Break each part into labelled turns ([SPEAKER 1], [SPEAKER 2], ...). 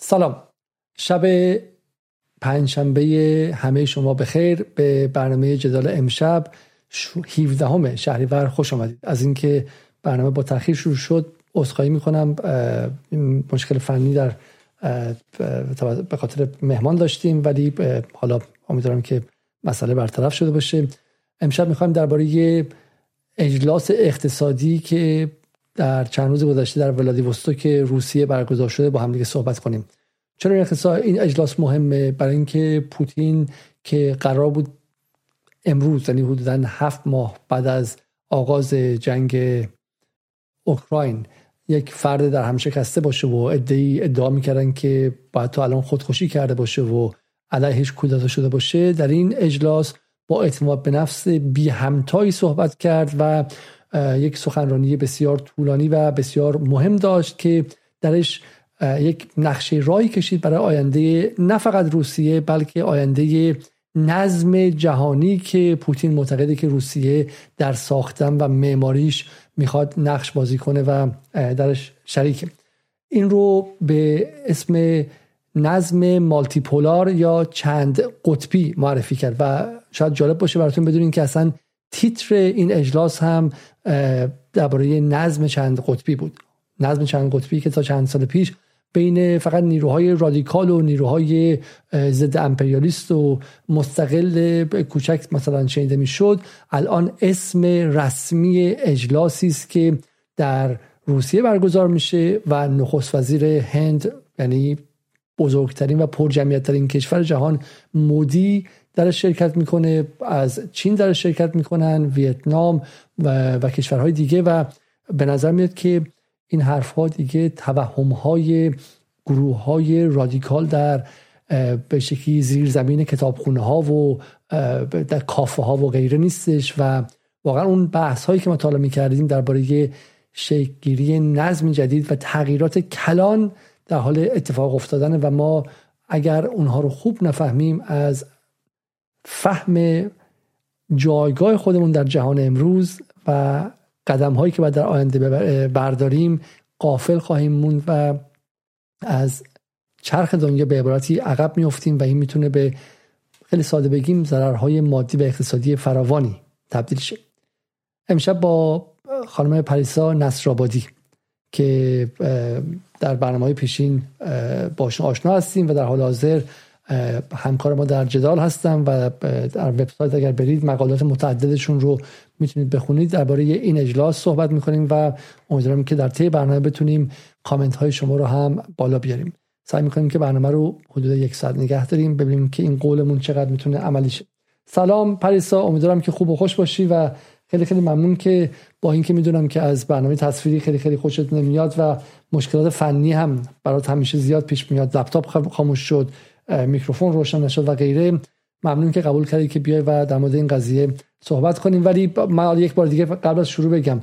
[SPEAKER 1] سلام. شب پنجشنبه همه شما بخیر. به برنامه جدال امشب 17 همه شهریور خوش آمدید. از اینکه برنامه با تاخیر شروع شد عذرخواهی می‌کنم. مشکل فنی در به خاطر مهمان داشتیم ولی حالا امیدوارم که مسئله برطرف شده باشه. امشب می‌خوایم درباره اجلاس اقتصادی که در چند روز گذشته در ولادیوستوک روسیه برگزار شده با هم دیگه صحبت کنیم. چرا این اجلاس مهمه؟ برای اینکه پوتین که قرار بود امروز یعنی حدودا هفت ماه بعد از آغاز جنگ اوکراین یک فرد در هم شکسته باشه و ادعی ادعا می‌کردن که باید تو الان خودکشی کرده باشه و علیهش کودتا شده باشه. در این اجلاس با اعتماد به نفس بی همتایی صحبت کرد و یک سخنرانی بسیار طولانی و بسیار مهم داشت که درش یک نقشه رای کشید برای آینده نه فقط روسیه بلکه آینده نظم جهانی که پوتین معتقده که روسیه در ساختن و معماریش می‌خواد نقش بازی کنه و درش شریکه. این رو به اسم نظم مالتیپولار یا چند قطبی معرفی کرد و شاید جالب باشه براتون بدونین که اصلا تیتر این اجلاس هم درباره نظم چند قطبی بود. نظم چند قطبی که تا چند سال پیش بین فقط نیروهای رادیکال و نیروهای ضد امپریالیست و مستقل کوچک مثلا شنیده می‌شد الان اسم رسمی اجلاسی است که در روسیه برگزار میشه و نخست وزیر هند یعنی بزرگترین و پرجمعیتترین کشور جهان مودی در شرکت می‌کنه از چین در شرکت می‌کنن ویتنام و, و کشورهای دیگه و به نظر میاد که این حرف ها دیگه توهم های گروه های رادیکال در به شکلی زیر زمین کتابخونه ها و در کافه ها و غیره نیستش و واقعا اون بحث هایی که ما تا می کردیم درباره شکلگیری نظم جدید و تغییرات کلان در حال اتفاق افتادن و ما اگر اونها رو خوب نفهمیم از فهم جایگاه خودمون در جهان امروز و قدم هایی که باید در آینده برداریم قافل خواهیم موند و از چرخ دنیا به عبارتی عقب میفتیم و این می‌تونه به خیلی ساده بگیم ضررهای مادی و اقتصادی فراوانی تبدیل شه. امشب با خانم پریسا نصرآبادی که در برنامه پیشین باشون آشنا هستیم و در حال حاضر همکار ما در جدال هستن و در وبسایت اگر برید مقالات متعددشون رو می‌تونید بخونید. درباره این اجلاس صحبت می‌کنیم و امیدوارم که در طی برنامه بتونیم کامنت های شما رو هم بالا بیاریم. سعی می‌کنیم که برنامه رو حدود یک ساعت نگه داریم ببینیم که این قولمون چقدر می‌تونه عملی شه سلام پریسا امیدوارم که خوب و خوش باشی و خیلی خیلی ممنون که با اینکه می‌دونم که از برنامه تصویری خیلی خیلی خوشت نمیاد و مشکلات فنی هم برات همیشه زیاد پیش میاد. لپتاپ خاموش شد. میکروفون روشن نشد و غیره. ممنون که قبول کردی که بیای و در مورد این قضیه صحبت کنیم. ولی من یک بار دیگه قبل از شروع بگم.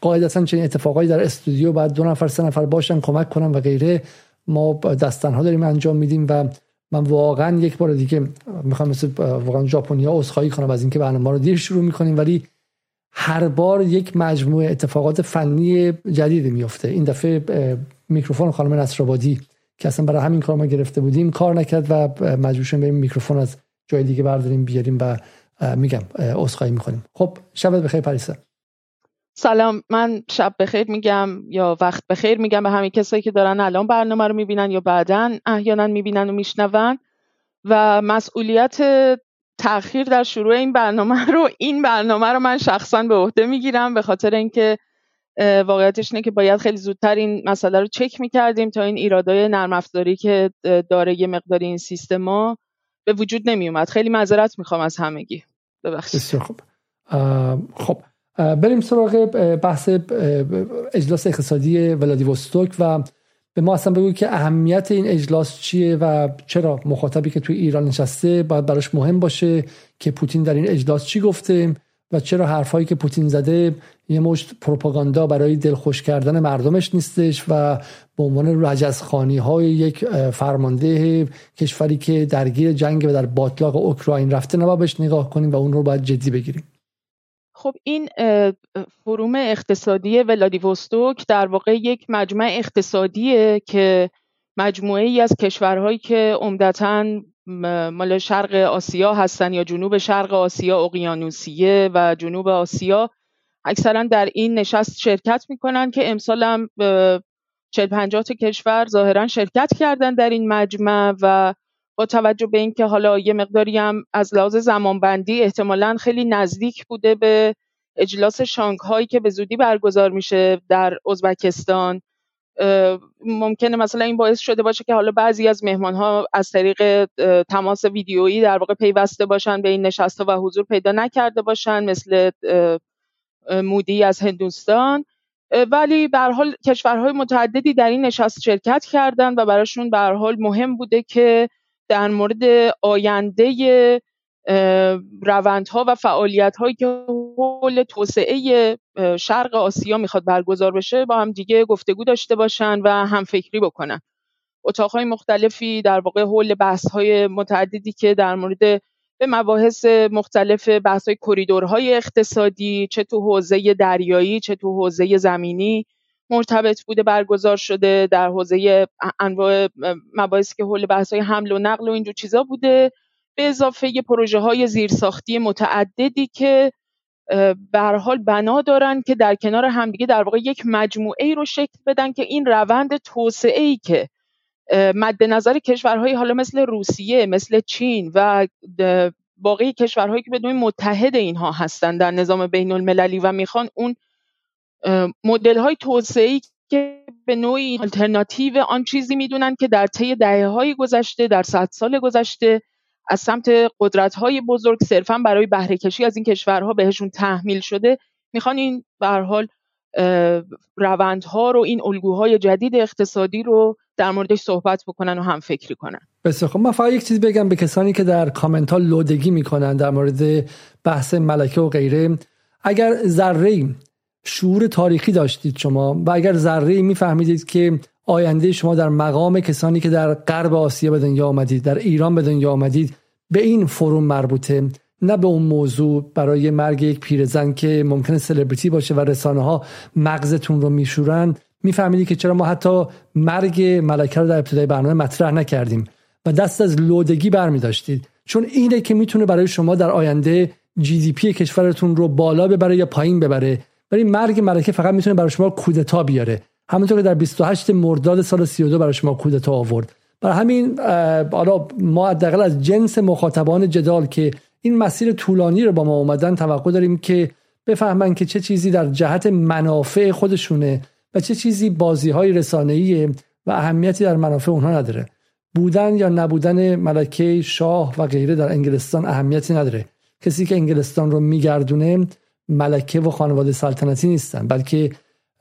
[SPEAKER 1] قاعدتا چنین اتفاقایی در استودیو بعد دو نفر سه نفر باشن کمک کنن و غیره. ما دستنها داریم انجام میدیم و من واقعا یک بار دیگه می‌خوام مثل واقعا ژاپنیا عذرخواهی کنم از اینکه برنامه رو دیر شروع می‌کنیم ولی هر بار یک مجموعه اتفاقات فنی جدید میفته این دفعه میکروفون خانم نصرآبادی که اصلا برای همین کار ما گرفته بودیم. کار نکرد و مجبور شدیم بریم میکروفون از جای دیگه برداریم بیاریم و میگم عذرخواهی می‌کنیم. خب شبت بخیر پریسا
[SPEAKER 2] سلام. من شب بخیر میگم یا وقت بخیر میگم به همه کسایی که دارن الان برنامه رو می‌بینن یا بعدا احیانا می‌بینن و میشنون. و مسئولیت تاخیر در شروع این برنامه رو این برنامه رو من شخصا به عهده می‌گیرم به خاطر اینکه واقعیتش اینه که باید خیلی زودتر این مسئله رو چک می‌کردیم تا این ایرادای نرم افزاری که داره یه مقداری این سیستما به وجود نمیومد خیلی معذرت می‌خوام از همگی. ببخشید.
[SPEAKER 1] بسیار خوب. خب بریم سراغ بحث اجلاس اقتصادی ولادیوستوک و به ما اصلا بگو که اهمیت این اجلاس چیه و چرا مخاطبی که توی ایران نشسته باید براش مهم باشه که پوتین در این اجلاس چی گفته. و چرا حرفهایی که پوتین زده یه مشت پروپاگاندا برای دلخوش کردن مردمش نیستش و به عنوان رجزخانی های یک فرمانده کشوری که درگیر جنگ و در باطلاق اوکراین رفته نباید بهش نگاه کنیم و اون رو باید جدی بگیریم.
[SPEAKER 2] خب این فروم اقتصادی ولادیوستوک در واقع یک مجمع اقتصادیه که مجموعه ای از کشورهایی که عمدتا مال شرق آسیا هستن یا جنوب شرق آسیا اقیانوسیه و جنوب آسیا. اکثرا در این نشست شرکت می‌کنن که امسال هم 40 50 کشور ظاهرا شرکت کردن در این مجمع و با توجه به اینکه حالا یه مقداری هم از لحاظ زمانبندی احتمالا خیلی نزدیک بوده به اجلاس شانگهای که به زودی برگزار میشه در ازبکستان. ممکنه مثلا این باعث شده باشه که حالا بعضی از مهمان ها از طریق تماس ویدیویی در واقع پیوسته باشن به این نشست و حضور پیدا نکرده باشن مثل مودی از هندوستان. ولی به حال کشورهای متعددی در این نشست شرکت کردند و براشون به حال مهم بوده که در مورد آینده روندها و فعالیت هایی که حول توسعه شرق آسیا می‌خواد برگزار بشه با هم دیگه گفتگو داشته باشن و هم فکری بکنن. اتاقهای مختلفی در واقع حول بحث های متعددی که در مورد به مباحث مختلف بحث های کریدورهای اقتصادی چه تو حوزه دریایی چه تو حوزه زمینی مرتبط بوده برگزار شده در حوزه انواع مباحثی که حول بحث های حمل و نقل و اینجور چیزا بوده. به اضافه پروژه های زیرساختی متعددی که به حال بنا دارن که در کنار همدیگه در واقع یک مجموعه ای رو شکل بدن که این روند توسعه ای که مد نظر کشورهای حالا مثل روسیه مثل چین و باقی کشورهایی که بدون متحد اینها هستن در نظام بین المللی و می‌خوان اون مدل های توسعه که به نوعی آلترناتیو آن چیزی می‌دونن که در طی دهه های گذشته در صد سال گذشته از سمت قدرت های بزرگ صرفا برای بهره کشی از این کشورها بهشون تحمیل شده. می‌خوان این به حال روندها رو این الگوهای جدید اقتصادی رو در موردش صحبت بکنن و هم فکری کنن.
[SPEAKER 1] بسیار خب من فقط یک چیز بگم به کسانی که در کامنت ها لودگی می‌کنن در مورد بحث ملکه و غیره. اگر ذره شعور تاریخی داشتید شما و اگر ذره میفهمیدید که آینده شما در مقام کسانی که در غرب آسیا به دنیا آمدید در ایران به دنیا آمدید به این فروم مربوطه نه به اون موضوع برای مرگ یک پیرزن که ممکنه سلبریتی باشه و رسانه ها مغزتون رو میشورن. میفهمیدید که چرا ما حتی مرگ ملکه رو در ابتدای برنامه مطرح نکردیم و دست از لودگی برمی داشتید چون اینه که می‌تونه برای شما در آینده جی دی پی کشورتون رو بالا ببره یا پایین ببره. ولی مرگ ملکه فقط می‌تونه برای شما کودتا بیاره. همونطور که در 28 مرداد سال 32 برای شما کودتا آورد. برای همین حالا ما حداقل از جنس مخاطبان جدال که این مسیر طولانی رو با ما اومدن توقع داریم که بفهمن که چه چیزی در جهت منافع خودشونه و چه چیزی بازی های و اهمیتی در منافع اونها نداره. بودن یا نبودن ملکه شاه و غیره در انگلستان اهمیتی نداره. کسی که انگلستان رو میگردونه ملکه و خانواده سلطنتی نیستن بلکه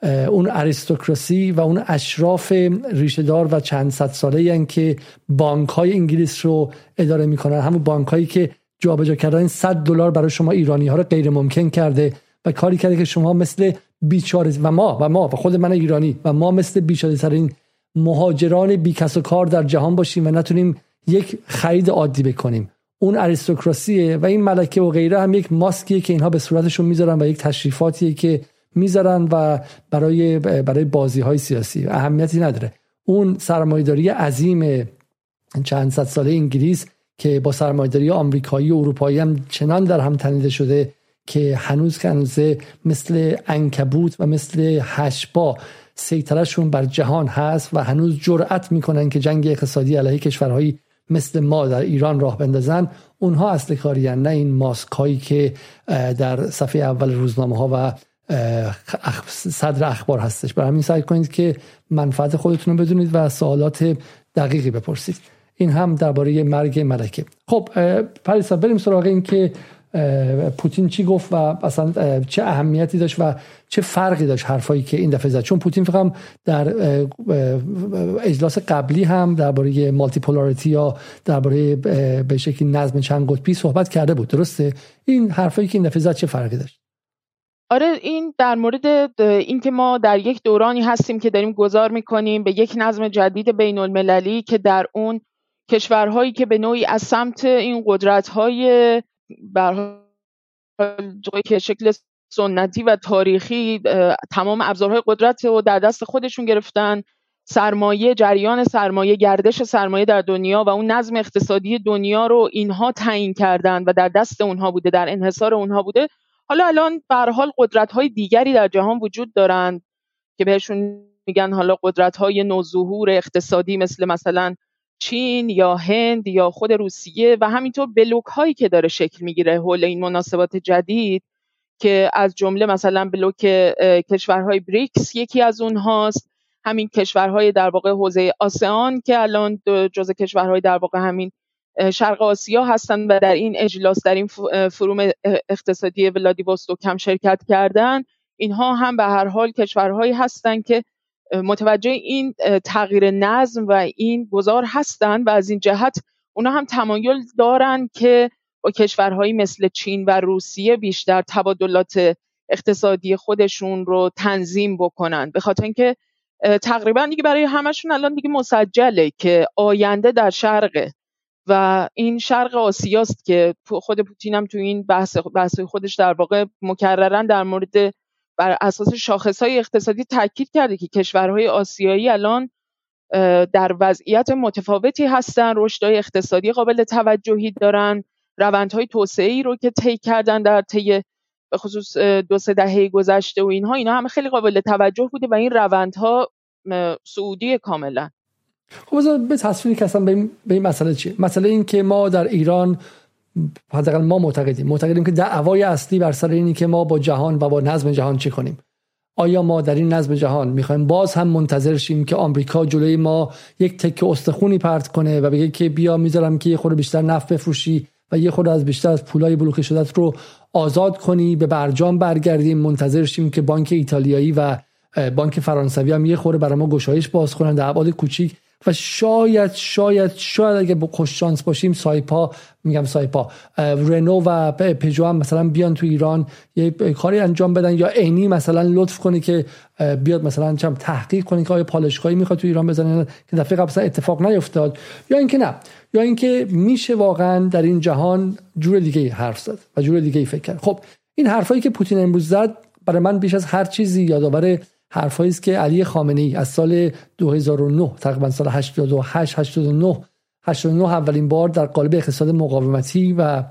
[SPEAKER 1] اون اریستوکراسی و اون اشراف ریشهدار و چند صد ساله هن که بانک های انگلیس رو اداره می‌کنن. همون بانک هایی که جابجا کردن 100 دلار برای شما ایرانی ها رو غیر ممکن کرده و کاری کرده که شما مثل بیچاره و ما و ما و خود من ایرانی و ما مثل بیچاره ترین مهاجران بی کس و کار در جهان باشیم و نتونیم یک خرید عادی بکنیم. اون اریستوکراسیه و این ملکه و غیره هم یک ماسکیه که اینها به صورتشون می‌ذارن و یک تشریفاتیه که می‌ذارن و برای برای بازی های سیاسی اهمیتی نداره. اون سرمایداری عظیم چند صد ساله انگلیس که با سرمایداری آمریکایی و اروپایی هم چنان در هم تنیده شده که هنوز که مثل انکبوت و مثل هشبا سیطرشون بر جهان هست و هنوز جرأت می‌کنن که جنگ اقتصادی علیه کشورهایی مثل ما در ایران راه بندازن. اونها اصل کاری نه این ماسک هایی که در صفحه اول روزنامه ها و صدر اخبار هستش. برای همین سعی کنید که منفعت خودتون رو بدونید و سوالات دقیقی بپرسید. این هم درباره مرگ ملکه. خب پریسا بریم سراغ این که پوتین چی گفت و اصلا چه اهمیتی داشت و چه فرقی داشت حرفایی که این دفعه زد. چون پوتین فقط در اجلاس قبلی هم درباره مالتی پولاریتی یا درباره به شکلی نظم چند قطبی صحبت کرده بود. درسته؟ این حرفایی که این دفعه زد چه فرقی داشت؟
[SPEAKER 2] آره این در مورد اینکه ما در یک دورانی هستیم که داریم گذار می‌کنیم به یک نظم جدید بین المللی که در اون کشورهایی که به نوعی از سمت این قدرت های که شکل سنتی و تاریخی تمام ابزارهای قدرت رو در دست خودشون گرفتن. سرمایه جریان سرمایه گردش سرمایه در دنیا و اون نظم اقتصادی دنیا رو اینها تعیین کردن و در دست اونها بوده در انحصار اونها بوده. حالا الان به حال قدرت های دیگری در جهان وجود دارند که بهشون میگن حالا قدرت های نوظهور اقتصادی مثل مثلا چین یا هند یا خود روسیه و همینطور بلوک هایی که داره شکل می‌گیره حول این مناسبات جدید که از جمله مثلا بلوک کشورهای بریکس یکی از اونهاست. همین کشورهای در واقع حوزه آسیان که الان جزء کشورهای در واقع همین شرق آسیا هستند و در این اجلاس در این فروم اقتصادی ولادیوستوک هم شرکت کردن. اینها هم به هر حال کشورهایی هستند که متوجه این تغییر نظم و این گذار هستند و از این جهت اونا هم تمایل دارن که با کشورهایی مثل چین و روسیه بیشتر تبادلات اقتصادی خودشون رو تنظیم بکنن. به خاطر اینکه تقریبا دیگه برای همشون الان دیگه مسجله که آینده در شرقه. و این شرق آسیاست که خود پوتین هم تو این بحث, بحث خودش در واقع مکررن در مورد بر اساس شاخص های اقتصادی تاکید کرده که کشورهای آسیایی الان در وضعیت متفاوتی هستن رشدهای اقتصادی قابل توجهی دارن روندهای توسعه ای رو که طی کردن در طی به خصوص دو سه دهه گذشته و اینها اینا همه خیلی قابل توجه بوده و این روندها سعودی کاملا.
[SPEAKER 1] خب به تصویری که اصلا به این مسئله چیه؟ مسئله این که ما در ایران حداقل ما معتقدیم. معتقدیم که دعوای اصلی بر سر اینی که ما با جهان و با نظم جهان چی کنیم؟ آیا ما در این نظم جهان می‌خوایم باز هم منتظر شیم که آمریکا جلوی ما یک تکه استخونی پرت کنه و بگه که بیا می‌ذارم که یه خورده بیشتر نفت بفروشی و یه خورده از بیشتر از پولای بلوکه شدت رو آزاد کنی به برجام برگردیم منتظر شیم که بانک ایتالیایی و بانک فرانسوی هم یه خورده برای ما گشایش باز کنن در ابعاد کوچیک و شاید شاید شاید اگه با خوش شانس باشیم سایپا میگم سایپا رنو و پژو هم مثلا بیان تو ایران یه کاری انجام بدن یا عینی مثلا لطف کنه که بیاد مثلا چم تحقیق کنه که آیا پالشگاهی می‌خواد تو ایران بزنن که دفعه قبل اتفاق نیفتاد یا اینکه نه یا اینکه میشه واقعا در این جهان جور دیگه حرف زد و جور دیگه فکر کرد. خب این حرفایی که پوتین امروز زد برای من بیش از هر چیزی یادآور حرفایی است که علی خامنه ای از سال 2009 تقریبا سال 88 89 89 اولین بار در قالب اقتصاد مقاومتی و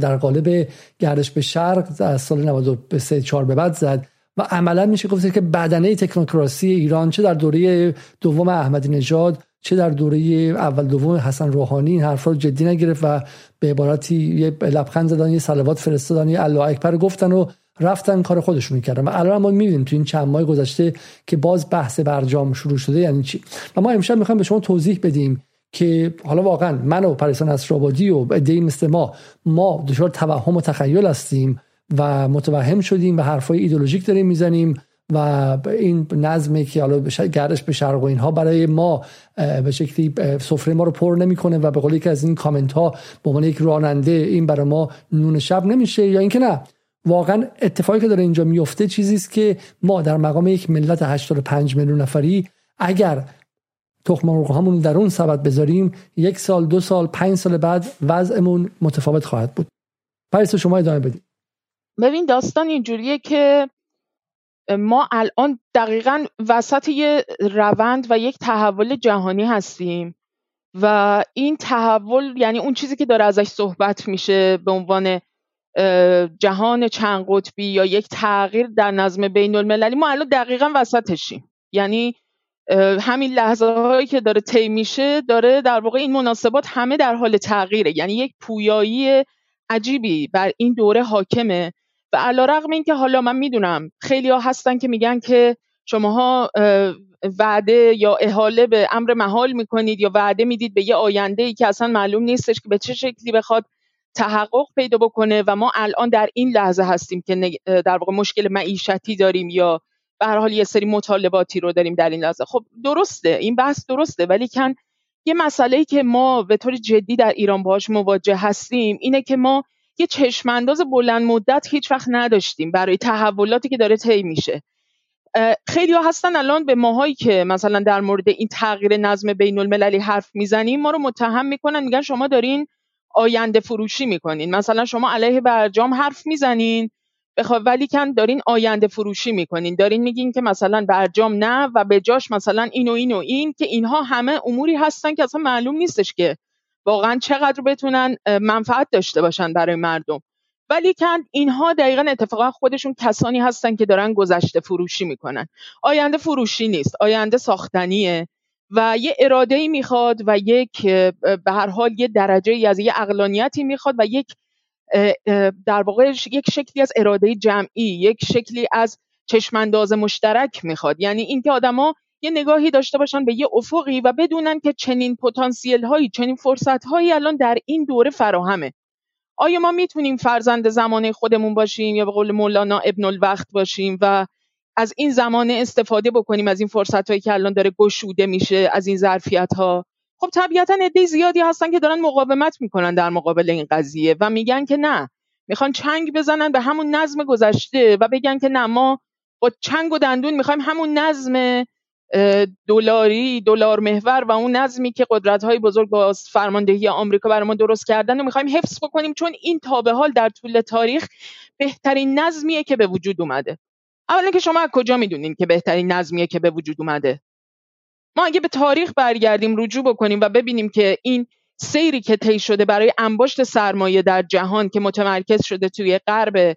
[SPEAKER 1] در قالب گردش به شرق از سال 93 4 به بعد زد و عملا میشه گفت که بدنه تکنوکراسی ایران چه در دوره دوم احمدی نژاد چه در دوره اول دوم حسن روحانی این حرفا رو جدی نگرفت و به عبارتی یه لبخند زدن یه صلوات فرستادن یه الله اکبر گفتن و رفتن کار خودشون کردن. و الان ما می‌بینیم تو این چند ماه گذشته که باز بحث برجام شروع شده یعنی چی؟ و ما امشب می‌خوایم به شما توضیح بدیم که حالا واقعا من و پریسان اسرابادی و ایده مثل ما ما دچار توهم و تخیل هستیم و متوهم شدیم و حرفای ایدولوژیک داریم می‌زنیم و این نظمی که حالا گردش به شرق و اینها برای ما به شکلی سفره ما رو پر نمی‌کنه و به قول یکی از این کامنت ها به عنوان یک راننده این برای ما نون شب نمیشه یا اینکه نه؟ واقعا اتفاقی که داره اینجا میفته چیزی است که ما در مقام یک ملت 85 میلیون نفری اگر تخم مرغ در اون سبد بذاریم یک سال دو سال پنج سال بعد وضعمون متفاوت خواهد بود. پریس شما ادامه بدید
[SPEAKER 2] ببین داستان اینجوریه که ما الان دقیقا وسط یه روند و یک تحول جهانی هستیم و این تحول یعنی اون چیزی که داره ازش صحبت میشه به عنوان جهان چند قطبی یا یک تغییر در نظم بین المللی ما الان دقیقا وسطشیم. یعنی همین لحظه هایی که داره طی میشه داره در واقع این مناسبات همه در حال تغییره. یعنی یک پویایی عجیبی بر این دوره حاکمه. و علا رقم این که حالا من می‌دونم خیلی ها هستن که میگن که شماها وعده یا احاله به امر محال می‌کنید یا وعده می‌دید به یه آینده ای که اصلا معلوم نیستش که به چه شکلی بخواد تحقق پیدا بکنه و ما الان در این لحظه هستیم که در واقع مشکل معیشتی داریم یا به هر حال یه سری مطالباتی رو داریم در این لحظه. خب درسته این بحث درسته ولی کن یه مسئله که ما به طور جدی در ایران باهاش مواجه هستیم اینه که ما یه چشمانداز بلند مدت هیچ وقت نداشتیم برای تحولاتی که داره طی میشه. خیلی ها هستن الان به ماهایی که مثلا در مورد این تغییر نظم بین المللی حرف می‌زنیم ما رو متهم می‌کنن میگن شما دارین آینده فروشی می‌کنین. مثلا شما علیه برجام حرف می‌زنین ولی کن دارین آینده فروشی می‌کنین. دارین میگین که مثلا برجام نه و به جاش مثلا این و این و این که اینها همه اموری هستن که اصلا معلوم نیستش که واقعا چقدر بتونن منفعت داشته باشن برای مردم. ولی کن اینها دقیقا اتفاقا خودشون کسانی هستن که دارن گذشته فروشی می‌کنن. آینده فروشی نیست. آینده ساختنیه. و یه اراده ای می‌خواد و یک به هر حال یه درجه ای از یه اقلانیتی می‌خواد و یک در واقع یک شکلی از اراده جمعی یک شکلی از چشمانداز مشترک می‌خواد. یعنی اینکه آدما یه نگاهی داشته باشن به یه افقی و بدونن که چنین پتانسیل هایی چنین فرصت هایی الان در این دوره فراهمه. آیا ما می‌تونیم فرزند زمانه خودمون باشیم یا به قول مولانا ابن الوقت باشیم و از این زمانه استفاده بکنیم از این فرصت هایی که الان داره گشوده میشه از این ظرفیت ها خب طبیعتا عده زیادی هستن که دارن مقاومت می‌کنن در مقابل این قضیه و میگن که نه می‌خوان چنگ بزنن به همون نظم گذشته و بگن که نه ما با چنگ و دندون می‌خوایم همون نظم دلاری دلار محور و اون نظمی که قدرت های بزرگ با فرماندهی آمریکا برای ما درست کردن و می‌خوایم حفظ بکنیم چون این تا به حال در طول تاریخ بهترین نظمیه که به وجود اومده. اولا که شما از کجا می‌دونین که بهترین نظمیه که به وجود اومده؟ ما اگه به تاریخ برگردیم رجوع بکنیم و ببینیم که این سیری که طی شده برای انباشت سرمایه در جهان که متمرکز شده توی غرب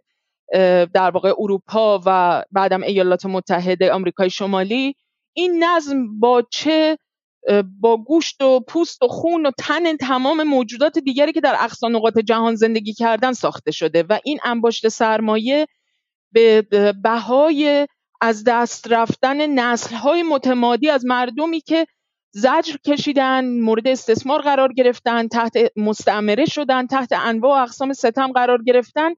[SPEAKER 2] در واقع اروپا و بعدم ایالات متحده آمریکای شمالی این نظم با چه با گوشت و پوست و خون و تن تمام موجودات دیگری که در اقصا نقاط جهان زندگی کردن ساخته شده و این انباشت سرمایه به بهای از دست رفتن های متمادی از مردمی که زجر کشیدن مورد استثمار قرار گرفتن تحت مستعمره شدن تحت انواع و اقسام ستم قرار گرفتن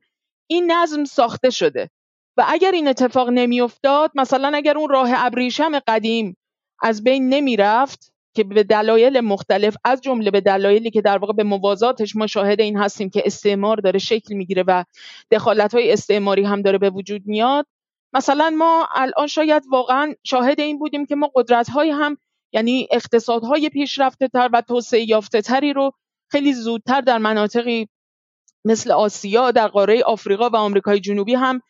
[SPEAKER 2] این نظم ساخته شده. و اگر این اتفاق نمیافتاد مثلا اگر اون راه ابریشم قدیم از بین نمی‌رفت که به دلایل مختلف از جمله به دلایلی که در واقع به موازاتش ما شاهد این هستیم که استعمار داره شکل می‌گیره و دخالت های استعماری هم داره به وجود میاد. مثلا ما الان شاید واقعا شاهد این بودیم که ما قدرت های هم یعنی اقتصادهای پیشرفته تر و توسعه یافته تری رو خیلی زودتر در مناطقی مثل آسیا در قاره آفریقا و آمریکای جنوبی هم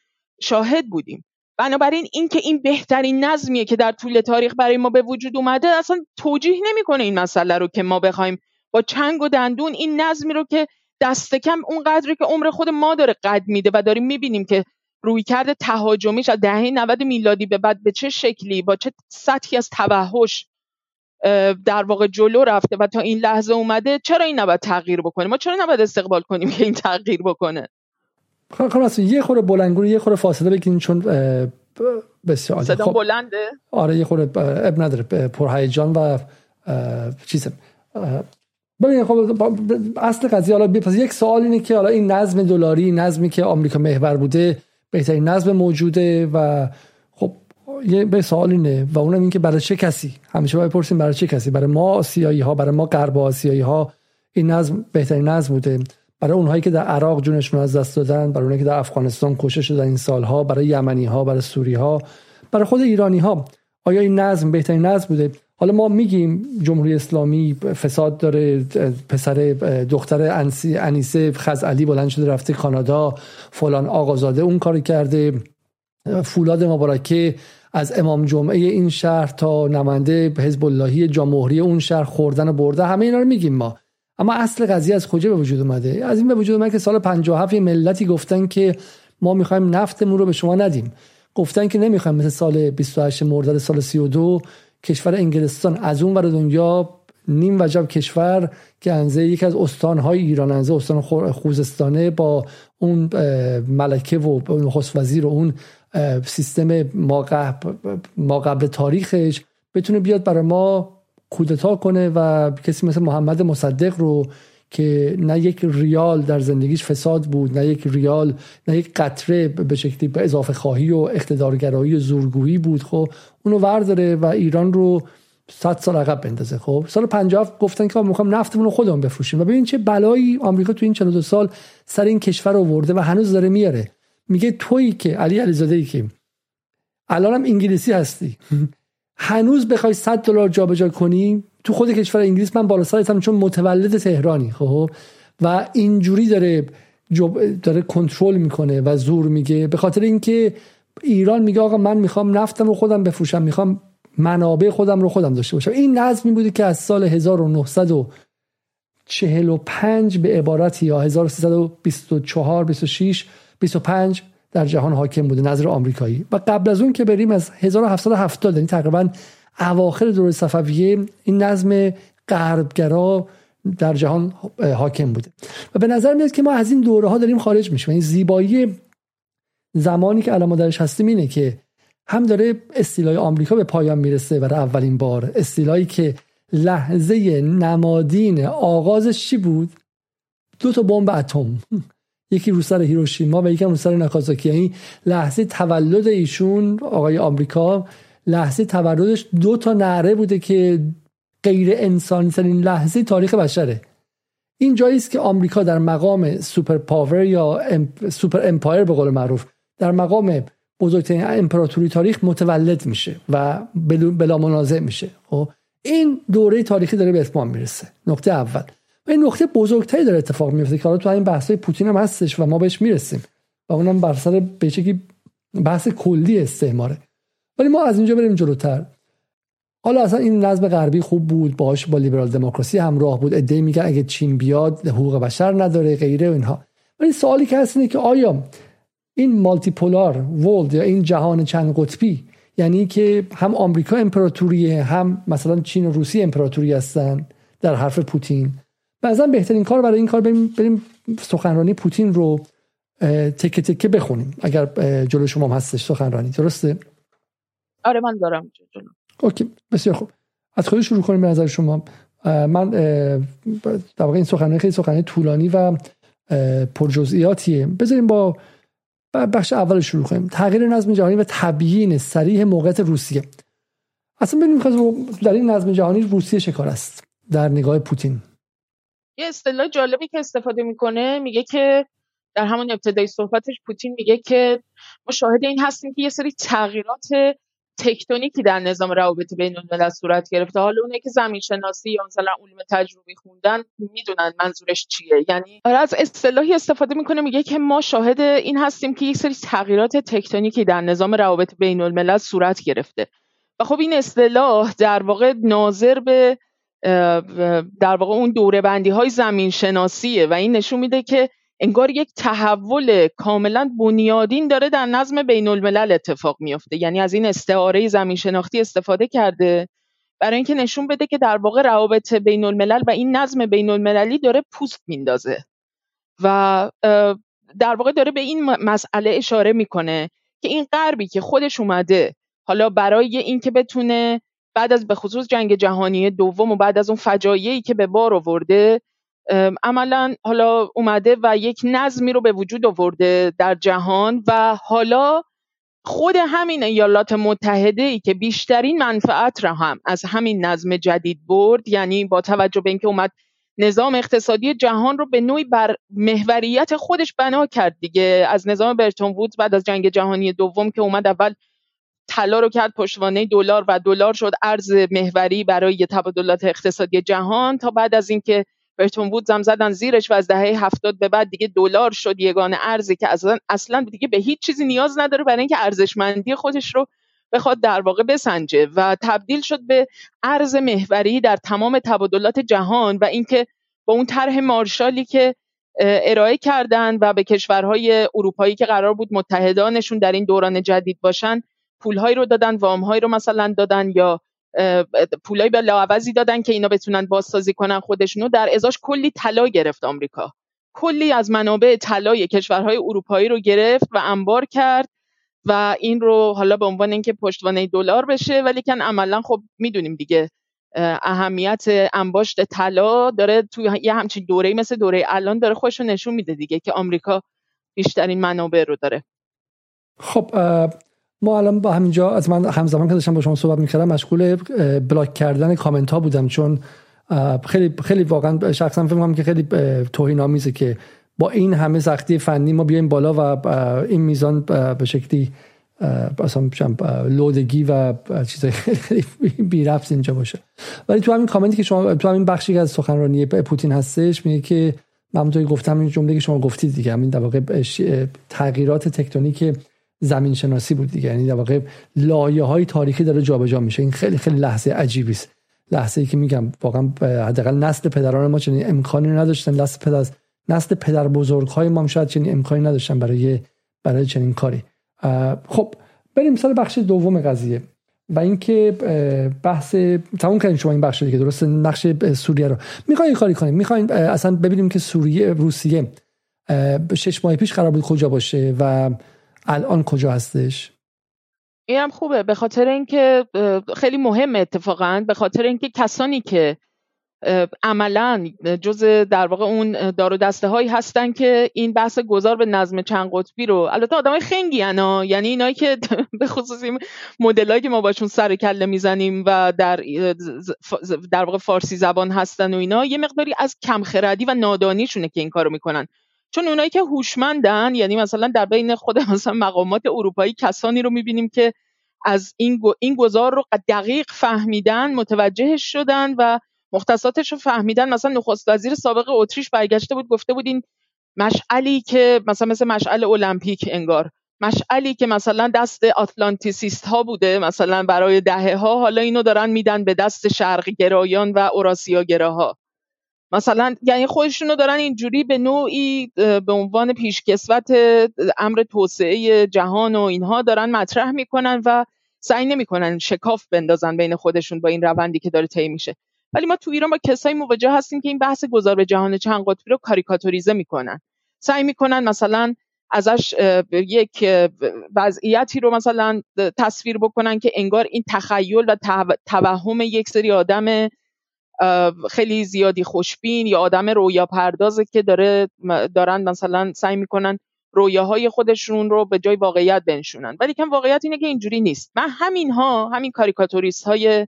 [SPEAKER 2] شاهد بودیم. بنابراین اینکه این بهترین نظمیه که در طول تاریخ برای ما به وجود اومده اصلا توجیه نمی‌کنه این مسئله رو که ما بخوایم با چنگ و دندون این نظمی رو که دست کم اون قدری که عمر خود ما داره قد میده و داریم می‌بینیم که روی کرده تهاجمیش از دهه 90 میلادی به بعد به چه شکلی با چه سطحی از توحش در واقع جلو رفته و تا این لحظه اومده چرا این نباید تغییر بکنه؟ ما چرا نباید استقبال کنیم که این تغییر بکنه؟
[SPEAKER 1] خب اصلا یه خورده بلنگون یه خورده فاصله بگیرین چون بسیار
[SPEAKER 2] صدا خب. بلنده؟
[SPEAKER 1] آره یه خورده اب نداره پرهیجان و چیز ببینید خب اصل قضیه حالا پس یک سوال اینه که حالا این نظم دلاری نظمی که آمریکا محور بوده بهترین نظم موجوده و خب یه به سوال اینه و اونم این که برای چه کسی؟ همیشه باید پرسیم برای چه کسی؟ برای ما آسیایی ها برای ما غرب آسیایی ها این نظم بهترین نظم بوده. برای اونهایی که در عراق جونشون از دست دادن برای اونهایی که در افغانستان کشته شدن این سالها برای یمنی ها برای سوری ها برای خود ایرانی ها آیا این نظم بهترین نظم بوده؟ حالا ما میگیم جمهوری اسلامی فساد داره پسر دختر انیسه خزعلی بلند شده رفته کانادا فلان آقازاده اون کاری کرده. فولاد مبارکه از امام جمعه این شهر تا نماینده حزب اللهی جمهوری اون شهر خوردن و برده. همه اینا رو میگیم ما. اما اصل قضیه از کجا به وجود اومده؟ از این به وجود اومده که سال 57 ملتی گفتن که ما می‌خوایم نفتمون رو به شما ندیم. گفتن که نمی‌خوایم مثل سال 28 مرداد سال 32 کشور انگلستان از اون ور دنیا نیم وجب کشور که انزه یکی از استانهای ایران انزه استان خوزستانه با اون ملکه و نخست وزیر و اون سیستم ما قبل تاریخش بتونه بیاد برای ما کودتا کنه و کسی مثل محمد مصدق رو که نه یک ریال در زندگیش فساد بود نه یک ریال نه یک قطره به شکلی به اضافه خواهی و اقتدارگرایی و زورگویی بود. خب اونو ورداره و ایران رو 100 سال عقب بندازه. خب سال 50 گفتن که می‌خوام نفتمون رو خودمون بفروشیم و ببین چه بلایی آمریکا تو این 42 سال سر این کشور آورده و هنوز داره میاره. میگه تویی که علی علیزاده ای که الانم انگلیسی هستی. هنوز بخوای 100 دلار جابجا کنی تو خود کشور انگلیس من بالا سرتم چون متولد تهرانی خب؟ و اینجوری داره داره کنترل می‌کنه و زور میگه. به خاطر اینکه ایران میگه آقا من می‌خوام نفتم رو خودم بفروشم می‌خوام منابع خودم رو خودم داشته باشم. این نظمی بودی که از سال 1945 به عبارتی یا 1324 26 25 در جهان حاکم بوده نظر آمریکایی. و قبل از اون که بریم از 1770 یعنی تقریبا اواخر دوره صفویه این نظم غربگرا در جهان حاکم بوده. و به نظر میاد که ما از این دوره ها داریم خارج میشیم. این یعنی زیبایی زمانی که الان ما درش هستیم اینه که هم داره استیلای آمریکا به پایان می‌رسه برای اولین بار. استیلایی که لحظه نمادین آغازش چی بود؟ دو تا بمب اتم. یکی رو سر هیروشیما و یکی رو سر ناکازاکی. یعنی لحظه تولد ایشون آقای آمریکا لحظه تولدش دو تا نعره بوده که غیر انسانی ترین لحظه تاریخ بشره. این جایی است که آمریکا در مقام سوپر پاور یا super empire به قول معروف در مقام بزرگترین امپراتوری تاریخ متولد میشه و بلا منازع میشه. خب این دوره تاریخی داره به اتمام می‌رسه. نقطه اول. و این نقطه بزرگتری داره اتفاق میفته که حالا تو این بحث پوتین هم هستش و ما بهش می‌رسیم و اونم بر سر به بحث کلی استعماره. ولی ما از اینجا بریم جلوتر. حالا اصلا این نظم غربی خوب بود باش با لیبرال دموکراسی همراه بود. یه عده میگن اگه چین بیاد حقوق بشر نداره غیره و اینها. ولی سوالی که هست اینه که آیا این مالتی پولار ولد یا این جهان چند قطبی یعنی که هم آمریکا امپراتوریه هم مثلا چین و روسیه امپراتوری هستن در حرف پوتین بعضا بهترین کار برای این کار بریم, بریم سخنرانی پوتین رو تکه تکه بخونیم. اگر جلو شما هستش سخنرانی. درسته؟
[SPEAKER 2] آره من دارم جلو.
[SPEAKER 1] اوکی بسیار خوب. از خودش شروع کنیم به نظر شما؟ من در واقع این سخنرانی خیلی سخنرانی طولانی و پرجزئیاتیه. بذاریم با بخش اول شروع کنیم. تغییر نظم جهانی و تبیین سریح موقعیت روسیه. اصلا ببینیم در این نظم جهانی روسیه شکار است؟ در نگاه پوتین.
[SPEAKER 2] یه اصطلاح جالبی که استفاده می‌کنه میگه که در همون ابتدای صحبتش پوتین میگه که ما شاهد این هستیم که یه سری تغییرات تکتونیکی در نظام روابط بین الملل صورت گرفته. حالا اونه که زمین شناسی یا مثلا علوم تجربی خوندن می‌دونن منظورش چیه. یعنی آره از اصطلاحی استفاده می‌کنه میگه که ما شاهد این هستیم که یک سری تغییرات تکتونیکی در نظام روابط بین الملل صورت گرفته. و خب این اصطلاح در واقع ناظر به در واقع اون دوره بندی های زمین شناسیه و این نشون میده که انگار یک تحول کاملا بنیادین داره در نظم بین الملل اتفاق میفته یعنی از این استعاره زمین شناختی استفاده کرده برای اینکه نشون بده که در واقع روابط بین الملل و این نظم بین المللی داره پوست میندازه و در واقع داره به این مسئله اشاره می‌کنه که این غربی که خودش اومده حالا برای اینکه بتونه بعد از به خصوص جنگ جهانی دوم و بعد از اون فجایعی که به بار آورده عملا حالا اومده و یک نظمی رو به وجود آورده در جهان و حالا خود همین ایالات متحده ای که بیشترین منفعت را هم از همین نظم جدید برد یعنی با توجه به اینکه اومد نظام اقتصادی جهان رو به نوعی بر محوریت خودش بنا کرد دیگه. از نظام برتون وودز بعد از جنگ جهانی دوم که اومد اول طلا رو کرد پشتوانه دلار و دلار شد ارز محوری برای تبادلات اقتصادی جهان. تا بعد از اینکه برتون بود زم زدن زیرش و از دهه هفتاد به بعد دیگه دلار شد یگان ارزی که اصلا اصلا دیگه به هیچ چیزی نیاز نداره برای اینکه ارزشمندی خودش رو بخواد در واقع بسنجه. و تبدیل شد به ارز محوری در تمام تبادلات جهان و اینکه با اون طرح مارشالی که ارائه کردن و به کشورهای اروپایی که قرار بود متحدانشون در این دوران جدید باشن پولهایی رو دادن وامهایی رو مثلا دادن یا پولای به لاعوضی دادن که اینا بتونن بازسازی کنن خودشونو. در ازاش کلی طلا گرفت آمریکا. کلی از منابع طلای کشورهای اروپایی رو گرفت و انبار کرد و این رو حالا به عنوان اینکه پشتوانه دلار بشه ولی کن عملا خب می‌دونیم دیگه اهمیت انباشت طلا داره توی یه همچین دوره مثل دوره الان داره خودش رو نشون میده دیگه که آمریکا بیشترین منابع رو داره.
[SPEAKER 1] خب ما الان با همینجا از من همزمان که داشتم با شما صحبت می‌کردم مشغول بلاک کردن کامنت ها بودم چون خیلی خیلی واقعا شخصا فکر می‌کنم که خیلی توهین آمیزه که با این همه سختی فنی ما بیایم بالا و این میزان به شکلی اصلا لودگی و چیزای خیلی بی اینجا باشه. ولی تو همین کامنتی که شما تو همین بخشی که از سخنرانی پوتین هستش میگه که من گفتم این جمله که شما گفتید دیگه همین در واقع تغییرات تکتونیک زمین شناسی بود دیگه. یعنی در واقع لایه های تاریخی داره جابجا میشه. این خیلی خیلی لحظه عجیبی است. لحظه ای که میگم واقعا حداقل نسل پدران ما چنین امکانی نداشتن. نسل پدر نسل پدر بزرگ های ما شاید چنین امکانی نداشتن برای برای چنین کاری. خب بریم سال بخش دوم قضیه. و اینکه بحث تموم کردیم شما این بخش دیگه درست نقش سوریه رو. می‌خواین کاری کنیم. می‌خواین اصلا ببینیم که سوریه روسیه شش ماه پیش قرار بود کجا باشه و الان کجا هستش؟
[SPEAKER 2] این هم خوبه. به خاطر اینکه خیلی مهمه اتفاقا. به خاطر اینکه کسانی که عملا جز در واقع اون دار و دسته هایی هستن که این بحث گذار به نظم چند قطبی رو البته آدمای خنگی انا یعنی اینایی که به خصوص این مدلایی که ما باشون سر کله می‌زنیم و در در واقع فارسی زبان هستن و اینا یه مقداری از کمخردی و نادانیشونه که این کارو می‌کنن. چون اونایی که هوشمندن یعنی مثلا در بین خود مثلا مقامات اروپایی کسانی رو می‌بینیم که از این این گذار رو دقیق فهمیدن متوجهش شدن و مختصاتش رو فهمیدن. مثلا نخست وزیر سابق اتریش برگشته بود گفته بود این مشعلی که مثلا مثل مشعل المپیک انگار. مشعلی که مثلا دست آتلانتیسیست ها بوده مثلا برای دهه ها حالا اینو دارن میدن به دست شرق گرایان و اوراسیا گراها مثلا یعنی خودشونو دارن اینجوری به نوعی به عنوان پیشکسوت امر توسعه جهان و اینها دارن مطرح می‌کنن و سعی نمی‌کنن شکاف بندازن بین خودشون با این روندی که داره طی میشه. ولی ما تو ایران با کسایی مواجه هستیم که این بحث گذار به جهان چند قطبی رو کاریکاتوریزه می‌کنن. سعی می‌کنن مثلا ازش یک وضعیتی رو مثلا تصویر بکنن که انگار این تخیل و توهم یک سری آدم خیلی زیادی خوشبین یا آدم رویا پردازه که داره دارن مثلا سعی می‌کنن رویاهای خودشون رو به جای واقعیت بنشونن. ولی کم واقعیت اینه که اینجوری نیست. من همین ها همین کاریکاتوریست های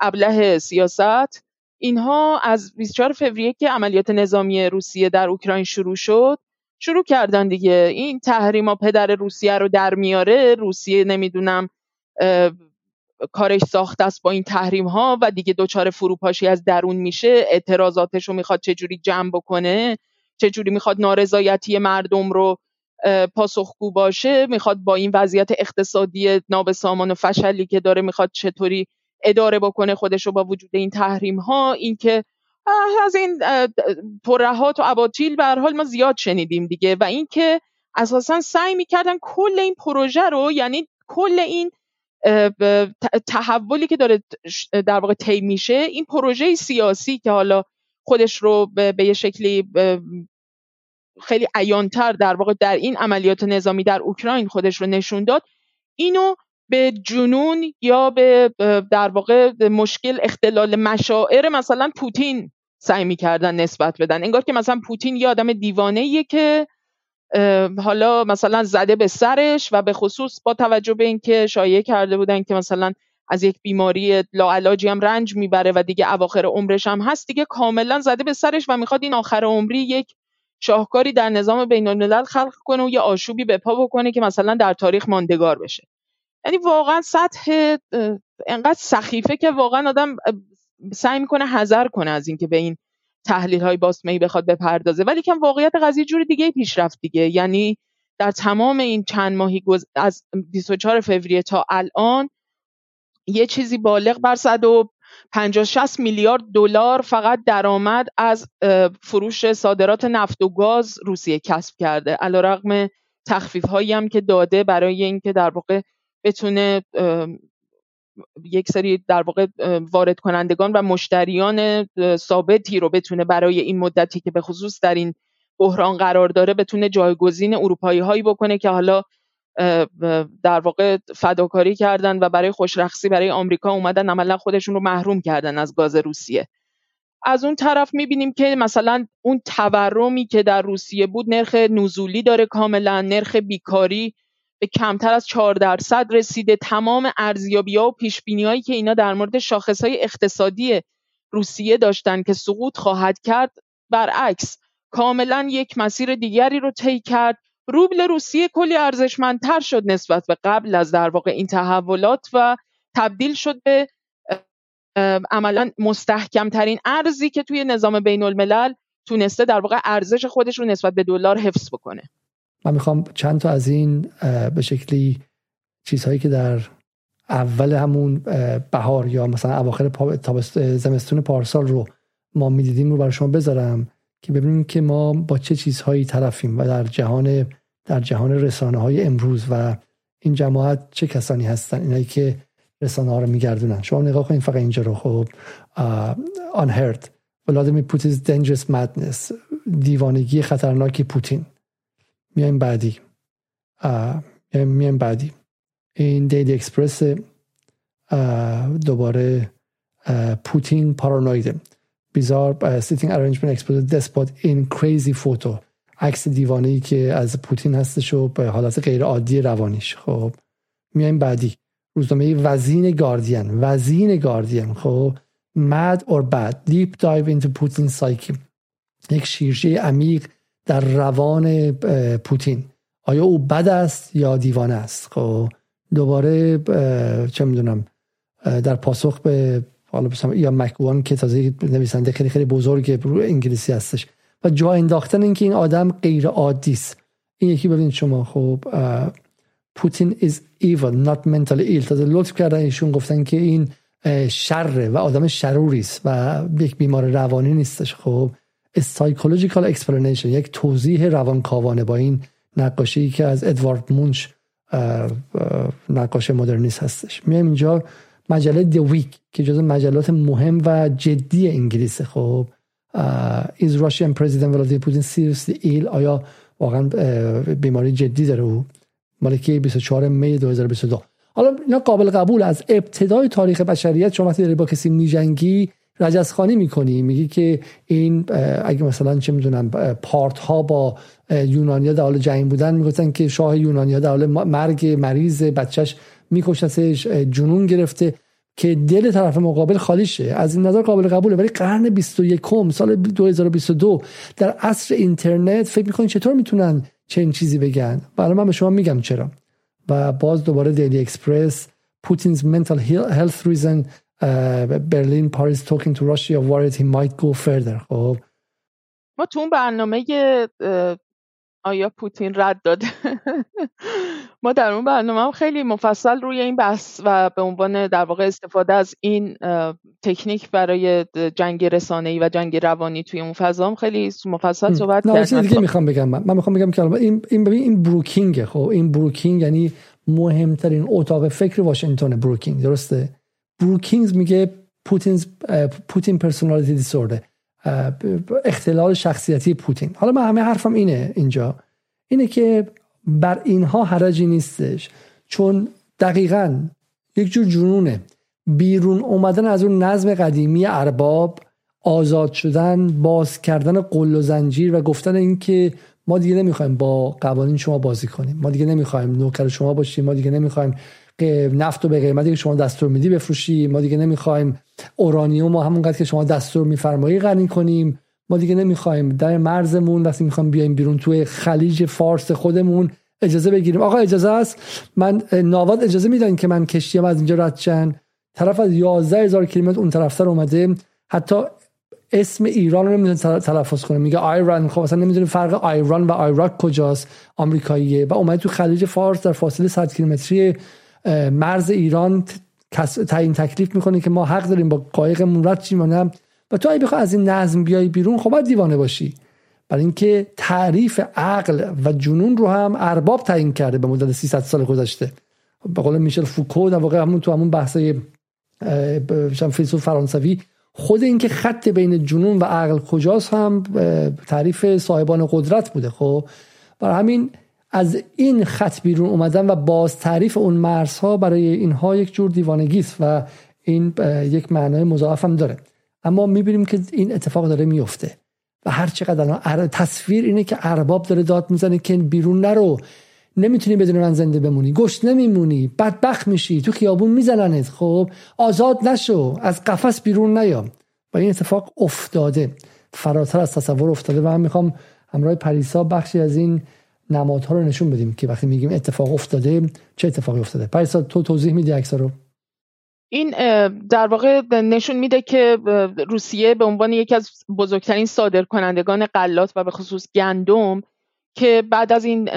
[SPEAKER 2] ابله سیاست اینها از 24 فوریه که عملیات نظامی روسیه در اوکراین شروع شد شروع کردن دیگه. این تحریما پدر روسیه رو در میاره. روسیه نمی‌دونم کارش ساخته است با این تحریم ها و دیگه دچار فروپاشی از درون میشه اعتراضاتش رو می‌خواد چجوری جمع بکنه چجوری می‌خواد نارضایتی مردم رو پاسخگو باشه می‌خواد با این وضعیت اقتصادی نابسامان و فشلی که داره می‌خواد چطوری اداره بکنه خودش رو با وجود این تحریم ها اینکه از این ترهات و اباطیل به حال ما زیاد شنیدیم دیگه و اینکه اساسا سعی می‌کردن کل این پروژه رو یعنی کل این تحولی که داره در واقع طی میشه این پروژه سیاسی که حالا خودش رو به, یه شکلی خیلی عیانتر در واقع در این عملیات نظامی در اوکراین خودش رو نشون داد اینو به جنون یا به در واقع مشکل اختلال مشاعر مثلا پوتین سعی می‌کردن نسبت بدن. انگار که مثلا پوتین یه آدم دیوانه که حالا مثلا زده به سرش و به خصوص با توجه به اینکه شایعه کرده بودن که مثلا از یک بیماری لاعلاجی هم رنج می‌بره و دیگه اواخر عمرش هم هست دیگه کاملا زده به سرش و می‌خواد این آخر عمری یک شاهکاری در نظام بین الملل خلق کنه و یه آشوبی به پا بکنه که مثلا در تاریخ ماندگار بشه. یعنی واقعا سطح انقدر سخیفه که واقعا آدم سعی می‌کنه حذر کنه از اینکه به این تحلیل های باسمهی بخواد بپردازه. ولی کم واقعیت قضیه جور دیگه پیش رفت دیگه. یعنی در تمام این چند ماهی از 24 فوریه تا الان یه چیزی بالغ بر 150 60 میلیارد دلار فقط درآمد از فروش صادرات نفت و گاز روسیه کسب کرده. علیرغم تخفیف هایی هم که داده برای اینکه در واقع بتونه یک سری در واقع وارد کنندگان و مشتریان ثابتی رو بتونه برای این مدتی که به خصوص در این بحران قرار داره بتونه جایگزین اروپایی هایی بکنه که حالا در واقع فداکاری کردن و برای خوشرخصی برای آمریکا اومدن عملا خودشون رو محروم کردن از گاز روسیه. از اون طرف می‌بینیم که مثلا اون تورمی که در روسیه بود نرخ نزولی داره کاملا نرخ بیکاری به کمتر از 4 درصد رسیده. تمام ارزیابی ها و پیش هایی که اینا در مورد شاخص های اقتصادی روسیه داشتن که سقوط خواهد کرد برعکس کاملا یک مسیر دیگری رو طی کرد. روبل روسیه کلی ارزشمندتر شد نسبت به قبل از در واقع این تحولات و تبدیل شد به عملا مستحکم ترین ارزی که توی نظام بین الملل تونسته در واقع ارزش خودش رو نسبت به دلار حفظ بکنه.
[SPEAKER 1] من می‌خوام چند تا از این به شکلی چیزهایی که در اول همون بهار یا مثلا اواخر زمستون پارسال رو ما می‌دیدیم رو برای شما بذارم که ببینیم که ما با چه چیزهایی طرفیم و در جهان در جهان رسانه های امروز و این جماعت چه کسانی هستن اینایی که رسانه ها رو میگردونن. شما نگاه کنید فقط اینجا رو خب؟ unheard. ولادیمیر پوتینز dangerous madness. دیوانگی خطرناکی پوتین. میایم بعدی. میایم بعدی. این Daily Express دوباره Putin paranoid bizarre seating arrangement exposes despot in crazy photo عکس دیوانه ای که از پوتین هستش و به حالت غیر عادی روانیش. خب میایم بعدی. روزنامه وزین گاردین. وزین گاردین. خب mad or bad. Deep dive into Putin psyche. یک شیرجه عمیق در روان پوتین. آیا او بد است یا دیوانه است؟ خب دوباره چه می‌دونم در پاسخ به حالا یا مکوان که تازه نویسنده خیلی خیلی بزرگ رو انگلیسی هستش و جا انداختن اینکه این آدم غیر عادی است. این یکی ببینید شما. خب پوتین is evil not mentally ill. تازه لطف کردن ایشون گفتن که این شره و آدم شروری است و یک بیمار روانی نیستش. خب psychological explanation یک توضیح روانکاوانه با این نقاشی که از ادوارد مونچ نقاش مدرنیست هستش. میایم اینجا مجله The Week که جز مجلات مهم و جدی انگلیسه خب is Russian president Vladimir Putin seriously ill آیا واقعا بیماری جدی داره او؟ مال کی 24 می 2022 حالا اینا قابل قبول از ابتدای تاریخ بشریت شما وقتی داری با کسی میجنگی رجزخانی می‌کنی؟ میگی که این اگه مثلا چه می‌دونم پارت ها با یونانیا در حال جنگ بودن می‌گفتن که شاه یونانیا در حال مرگ مریض بچهش میکشتش جنون گرفته که دل طرف مقابل خالی شه از این نظر قابل قبوله. ولی قرن 21 سال 2022 در عصر اینترنت فکر می‌کنین چطور می‌تونن چنین چیزی بگن؟ برای من به شما میگم چرا. و باز دوباره Daily Express Putin's mental health reason Berlin Paris talking to Russia worried he might go further. خب
[SPEAKER 2] ما تو اون برنامه آیا پوتین رد داده ما در اون برنامه هم خیلی مفصل روی این بحث و به عنوان در واقع استفاده از این تکنیک برای جنگ رسانه‌ای و جنگ روانی توی اون فضا هم خیلی مفصل صحبت
[SPEAKER 1] کردم دیگه می‌خوام بگم. من, من می‌خوام بگم که این این ببین این بروکینگ خب این بروکینگ یعنی مهمترین اتاق فکر واشنگتن بروکینگ. درسته؟ بروکینگز میگه پوتین پوتین پرسونالیتی دیسوردر اختلال شخصیتی پوتین. حالا من همه حرفم اینه اینجا. اینه که بر اینها حرجی نیستش. چون دقیقا یک جور جنونه. بیرون اومدن از اون نظم قدیمی ارباب آزاد شدن باز کردن قل و زنجیر و گفتن اینکه ما دیگه نمی‌خوایم با قوانین شما بازی کنیم. ما دیگه نمی‌خوایم نوکر شما باشیم. ما دیگه نمی‌خوایم نفت رو به قیمتی که شما دستور میدی بفروشی ما دیگه نمی‌خوایم اورانیوم و همونقدر که شما دستور میفرمایی غنی کنیم. ما دیگه نمی‌خوایم در مرزمون وقتی می‌خوایم بیایم بیرون توی خلیج فارس خودمون اجازه بگیریم. آقا اجازه است؟ من ناواد اجازه میدن که من کشتیم از اینجا رد چن طرف از 11 هزار کیلومتر اون طرفتر اومده. حتی اسم ایران رو نمی‌تونه تلفظ کنه. میگه ایران خب مثلا نمی‌دونه فرق ایران و عراق کجاست آمریکاییه. و اومده تو خلیج فارس در فاصله 100 کیلومتری مرز ایران تعیین تکلیف می‌کنه که ما حق داریم با قایقمون رد چیم و تو اگه بخوای از این نظم بیای بیرون خب باید دیوانه باشی. برای اینکه تعریف عقل و جنون رو هم ارباب تعیین کرده به مدت 300 سال گذشته. به قول میشل فوکو در واقع همون تو همون بحثای فیلسوف فرانسوی خود اینکه خط بین جنون و عقل کجاست هم تعریف صاحبان قدرت بوده. خب برای همین از این خط بیرون اومدن و باز تعریف اون مرزها برای اینها یک جور دیوانگی است و این یک معنای مضاعف هم داره. اما می‌بینیم که این اتفاق داره میفته و هر چقدر تصویر اینه که ارباب داره داد می‌زنه که بیرون نرو. نمی‌تونی بدون من زنده بمونی. گشت نمیمونی. بدبخت میشی. تو خیابون میزننت. خب آزاد نشو. از قفس بیرون نیا. و این اتفاق افتاده. فراتر از تصور افتاده و من می‌خوام همراه پریسا بخشی از این نمادها رو نشون بدیم که وقتی میگیم اتفاق افتاده چه اتفاقی افتاده؟ پریسا تو توضیح میدی عکس رو؟
[SPEAKER 2] این در واقع نشون میده که روسیه به عنوان یکی از بزرگترین صادرکنندگان غلات و به خصوص گندم که بعد از این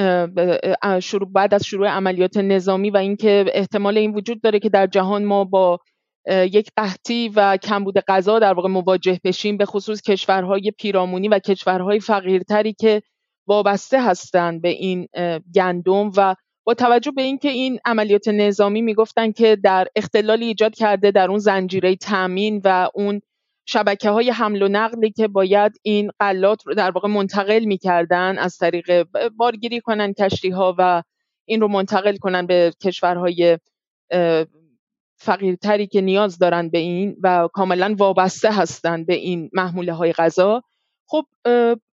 [SPEAKER 2] شروع بعد از شروع عملیات نظامی و اینکه احتمال این وجود داره که در جهان ما با یک قحطی و کمبود غذا در واقع مواجه بشیم به خصوص کشورهای پیرامونی و کشورهای فقیرتری که وابسته هستند به این گندم و با توجه به اینکه این عملیات نظامی می‌گفتن که در اختلالی ایجاد کرده در اون زنجیره تامین و اون شبکه های حمل و نقلی که باید این قلات رو در واقع منتقل می‌کردن از طریق بارگیری کنن کشتی ها و این رو منتقل کنن به کشورهای فقیرتری که نیاز دارن به این و کاملا وابسته هستن به این محموله های غذا. خب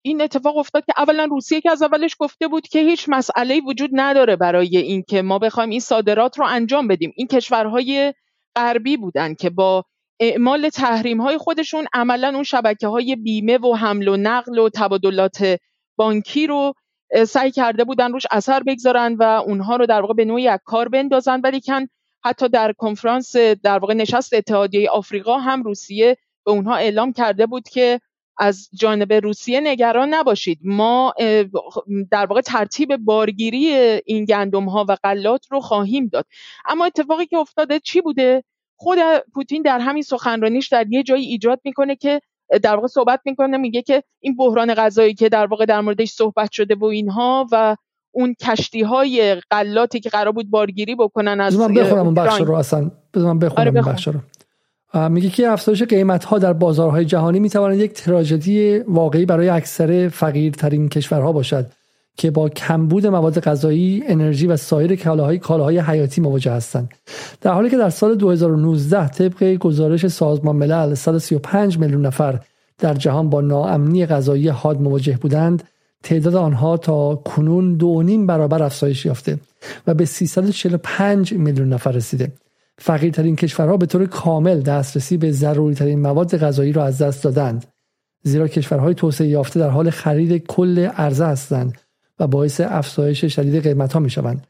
[SPEAKER 2] این اتفاق افتاد که اولا روسیه که از اولش گفته بود که هیچ مسئله وجود نداره برای اینکه ما بخوایم این صادرات رو انجام بدیم. این کشورهای غربی بودن که با اعمال تحریم های خودشون عملا اون شبکه های بیمه و حمل و نقل و تبادلات بانکی رو سعی کرده بودن روش اثر بگذارن و اونها رو در واقع به نوعی یک کار بندازن. ولی کن حتی در کنفرانس در واقع نشست اتحادیه آفریقا هم روسیه به اونها اعلام کرده بود که از جانب روسیه نگران نباشید. ما در واقع ترتیب بارگیری این گندم ها و غلات رو خواهیم داد. اما اتفاقی که افتاده چی بوده؟ خود پوتین در همین سخنرانیش در یه جایی ایجاد می‌کنه که در واقع صحبت می‌کنه میگه که این بحران غذایی که در واقع در موردش صحبت شده و اینها و اون کشتی های غلاتی که قرار بود بارگیری بکنن از
[SPEAKER 1] من بخونم اون بخش رو اصلا. من بخونم آره بخش رو. میگه که افزایش قیمت ها در بازارهای جهانی می‌تواند یک تراژدی واقعی برای اکثر فقیرترین کشورها باشد که با کمبود مواد غذایی، انرژی و سایر کالاهای کالاهای حیاتی مواجه هستند. در حالی که در سال 2019 طبق گزارش سازمان ملل 135 میلیون نفر در جهان با ناامنی غذایی حاد مواجه بودند، تعداد آنها تا کنون دو نیم برابر افزایش یافته و به 345 میلیون نفر رسیده. فقیرترین کشورها به طور کامل دسترسی به ضروری ترین مواد غذایی را از دست دادند زیرا کشورهای توسعه یافته در حال خرید کل عرضه هستند و باعث افزایش شدید قیمت ها می شوند.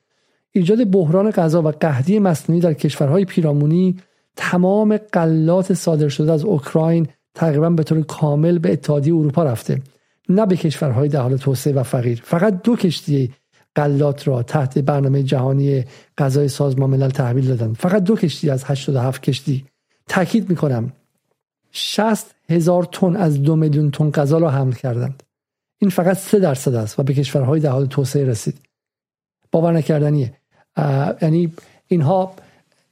[SPEAKER 1] ایجاد بحران غذا و قحطی مصنوعی در کشورهای پیرامونی تمام قلات صادر شده از اوکراین تقریبا به طور کامل به اتحادیه اروپا رفته نه به کشورهای در حال توسعه و فقیر فقط دو کشتی قلات را تحت برنامه جهانی غذای سازمان ملل تحویل دادن. فقط دو کشتی از 87 کشتی. تاکید می‌کنم 60 هزار تن از دو میلیون تن غذا را حمل کردند. این فقط سه درصد است و به کشورهای در حال توسعه رسید. باور نکردنیه یعنی اینها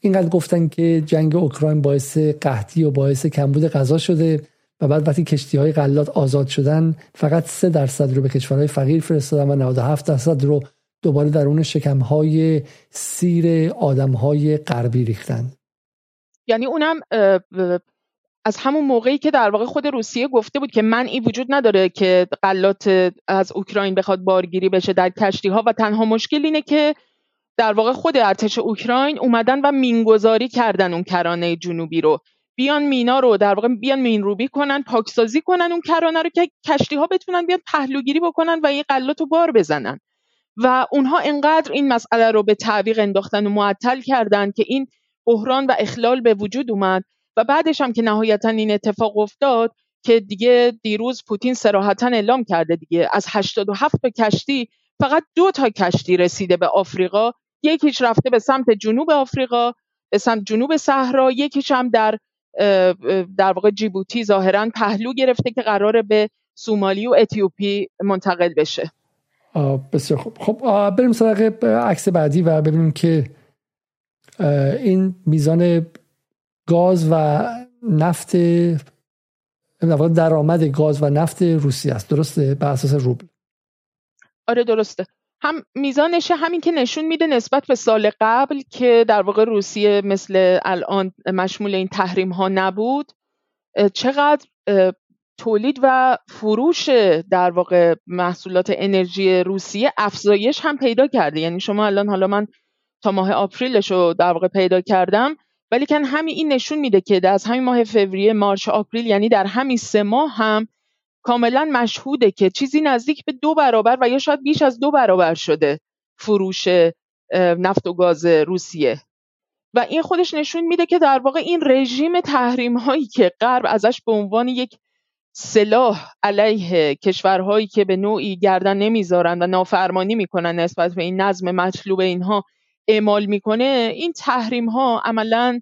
[SPEAKER 1] اینقدر گفتن که جنگ اوکراین باعث قحطی و باعث کمبود غذا شده. و بعد وقتی کشتی های غلات آزاد شدن فقط سه درصد رو به کشورهای فقیر فرستادن و 97 درصد رو دوباره درون شکم های سیر آدم های غربی ریختن.
[SPEAKER 2] یعنی اونم از همون موقعی که در واقع خود روسیه گفته بود که من این وجود نداره که غلات از اوکراین بخواد بارگیری بشه در کشتی ها و تنها مشکل اینه که در واقع خود ارتش اوکراین اومدن و مینگذاری کردن اون کرانه جنوبی رو. بیان مینا رو در واقع بیان مین روبی کنن پاکسازی کنن اون کرانه رو که کشتی ها بتونن بیان پهلوگیری بکنن و این غلات رو بار بزنن. و اونها انقدر این مسئله رو به تعویق انداختن و معطل کردن که این بحران و اخلال به وجود اومد و بعدش هم که نهایتا این اتفاق افتاد که دیگه دیروز پوتین سراحتا اعلام کرده دیگه از 87 تا کشتی فقط دو تا کشتی رسیده به آفریقا. یکیش رفته به سمت جنوب آفریقا به سمت جنوب صحرا یکیش هم در در واقع جیبوتی ظاهرا پهلو گرفته که قراره به سومالی و اتیوپی منتقل بشه.
[SPEAKER 1] بسیار خوب. خب بریم سراغ عکس بعدی و ببینیم که این میزان گاز و نفت درآمد گاز و نفت روسیه است. درسته؟ بر اساس روبل.
[SPEAKER 2] آره درسته. هم میزانش همین که نشون میده نسبت به سال قبل که در واقع روسیه مثل الان مشمول این تحریم ها نبود چقدر تولید و فروش در واقع محصولات انرژی روسیه افزایش هم پیدا کرده. یعنی شما الان حالا من تا ماه آپریلش رو در واقع پیدا کردم ولی کن همین این نشون میده که از همین ماه فوریه مارچ آپریل یعنی در همین سه ماه هم کاملا مشهوده که چیزی نزدیک به دو برابر و یا شاید بیش از دو برابر شده فروش نفت و گاز روسیه. و این خودش نشون میده که در واقع این رژیم تحریم هایی که غرب ازش به عنوان یک سلاح علیه کشورهایی که به نوعی گردن نمی‌ذارن و نافرمانی می‌کنن نسبت به این نظم مطلوب اینها اعمال می‌کنه این تحریم ها عملا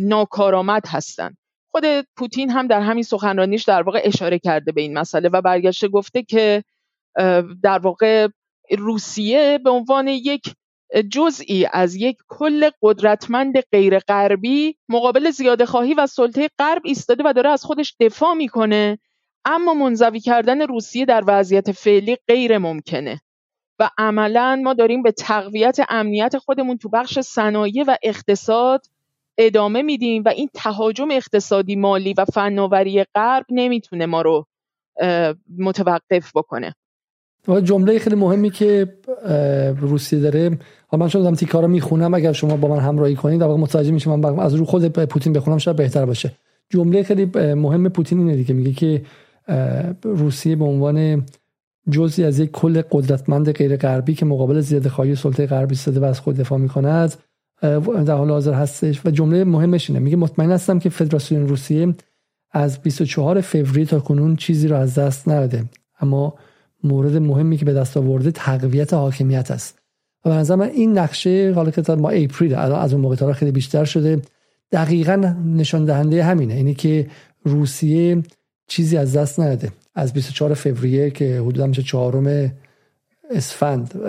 [SPEAKER 2] ناکارآمد هستند خود پوتین هم در همین سخنرانیش در واقع اشاره کرده به این مسئله و برگشته گفته که در واقع روسیه به عنوان یک جزئی از یک کل قدرتمند غیر غربی مقابل زیاده خواهی و سلطه غرب ایستاده و داره از خودش دفاع می‌کنه اما منزوی کردن روسیه در وضعیت فعلی غیر ممکنه. و عملا ما داریم به تقویت امنیت خودمون تو بخش صنایع و اقتصاد ادامه میدیم و این تهاجم اقتصادی مالی و فناوری غرب نمی‌تونه ما رو متوقف بکنه.
[SPEAKER 1] جمله خیلی مهمی که روسیه داره حالا من چون تیکارا می‌خونم اگر شما با من همراهی کنید در واقع متوجه میشم من از رو خود پوتین بخونم شاید بهتر باشه. جمله خیلی مهم پوتین اینه دیگه میگه که روسیه به عنوان جزئی از یک کل قدرتمند غیر غربی که مقابل زیاده خواهی سلطه غربی ایستاده و از خود دفاع می‌کند در حال حاضر هستش. و جمله مهمش اینه. میگه مطمئن هستم که فدراسیون روسیه از 24 فوریه تا کنون چیزی را از دست نداده اما مورد مهمی که به دست آورده تقویت حاکمیت است. و به نظر من این نقشه حالا که ما اپریل از اون موقع تا خیلی بیشتر شده دقیقا نشان دهنده همینه. اینه که روسیه چیزی از دست نداده از 24 فوریه که حدودا میشه چهارم اسفند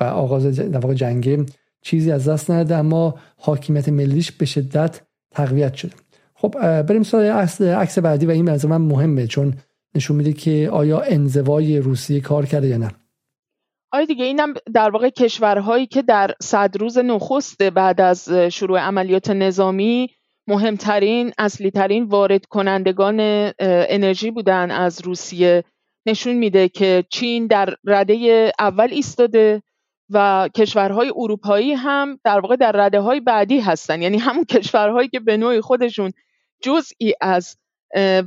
[SPEAKER 1] و آغاز در جنگ چیزی از دست نداده اما حاکمیت ملیش به شدت تقویت شده. خب بریم سراغ عکس بعدی و این از من مهمه چون نشون میده که آیا انزوای روسیه کار کرده یا نه.
[SPEAKER 2] آره دیگه اینم در واقع کشورهایی که در صد روز نخست بعد از شروع عملیات نظامی مهمترین اصلی ترین وارد کنندگان انرژی بودن از روسیه. نشون میده که چین در رده اول ایستاده و کشورهای اروپایی هم در واقع در رده های بعدی هستن. یعنی همون کشورهایی که به نوعی خودشون جزئی از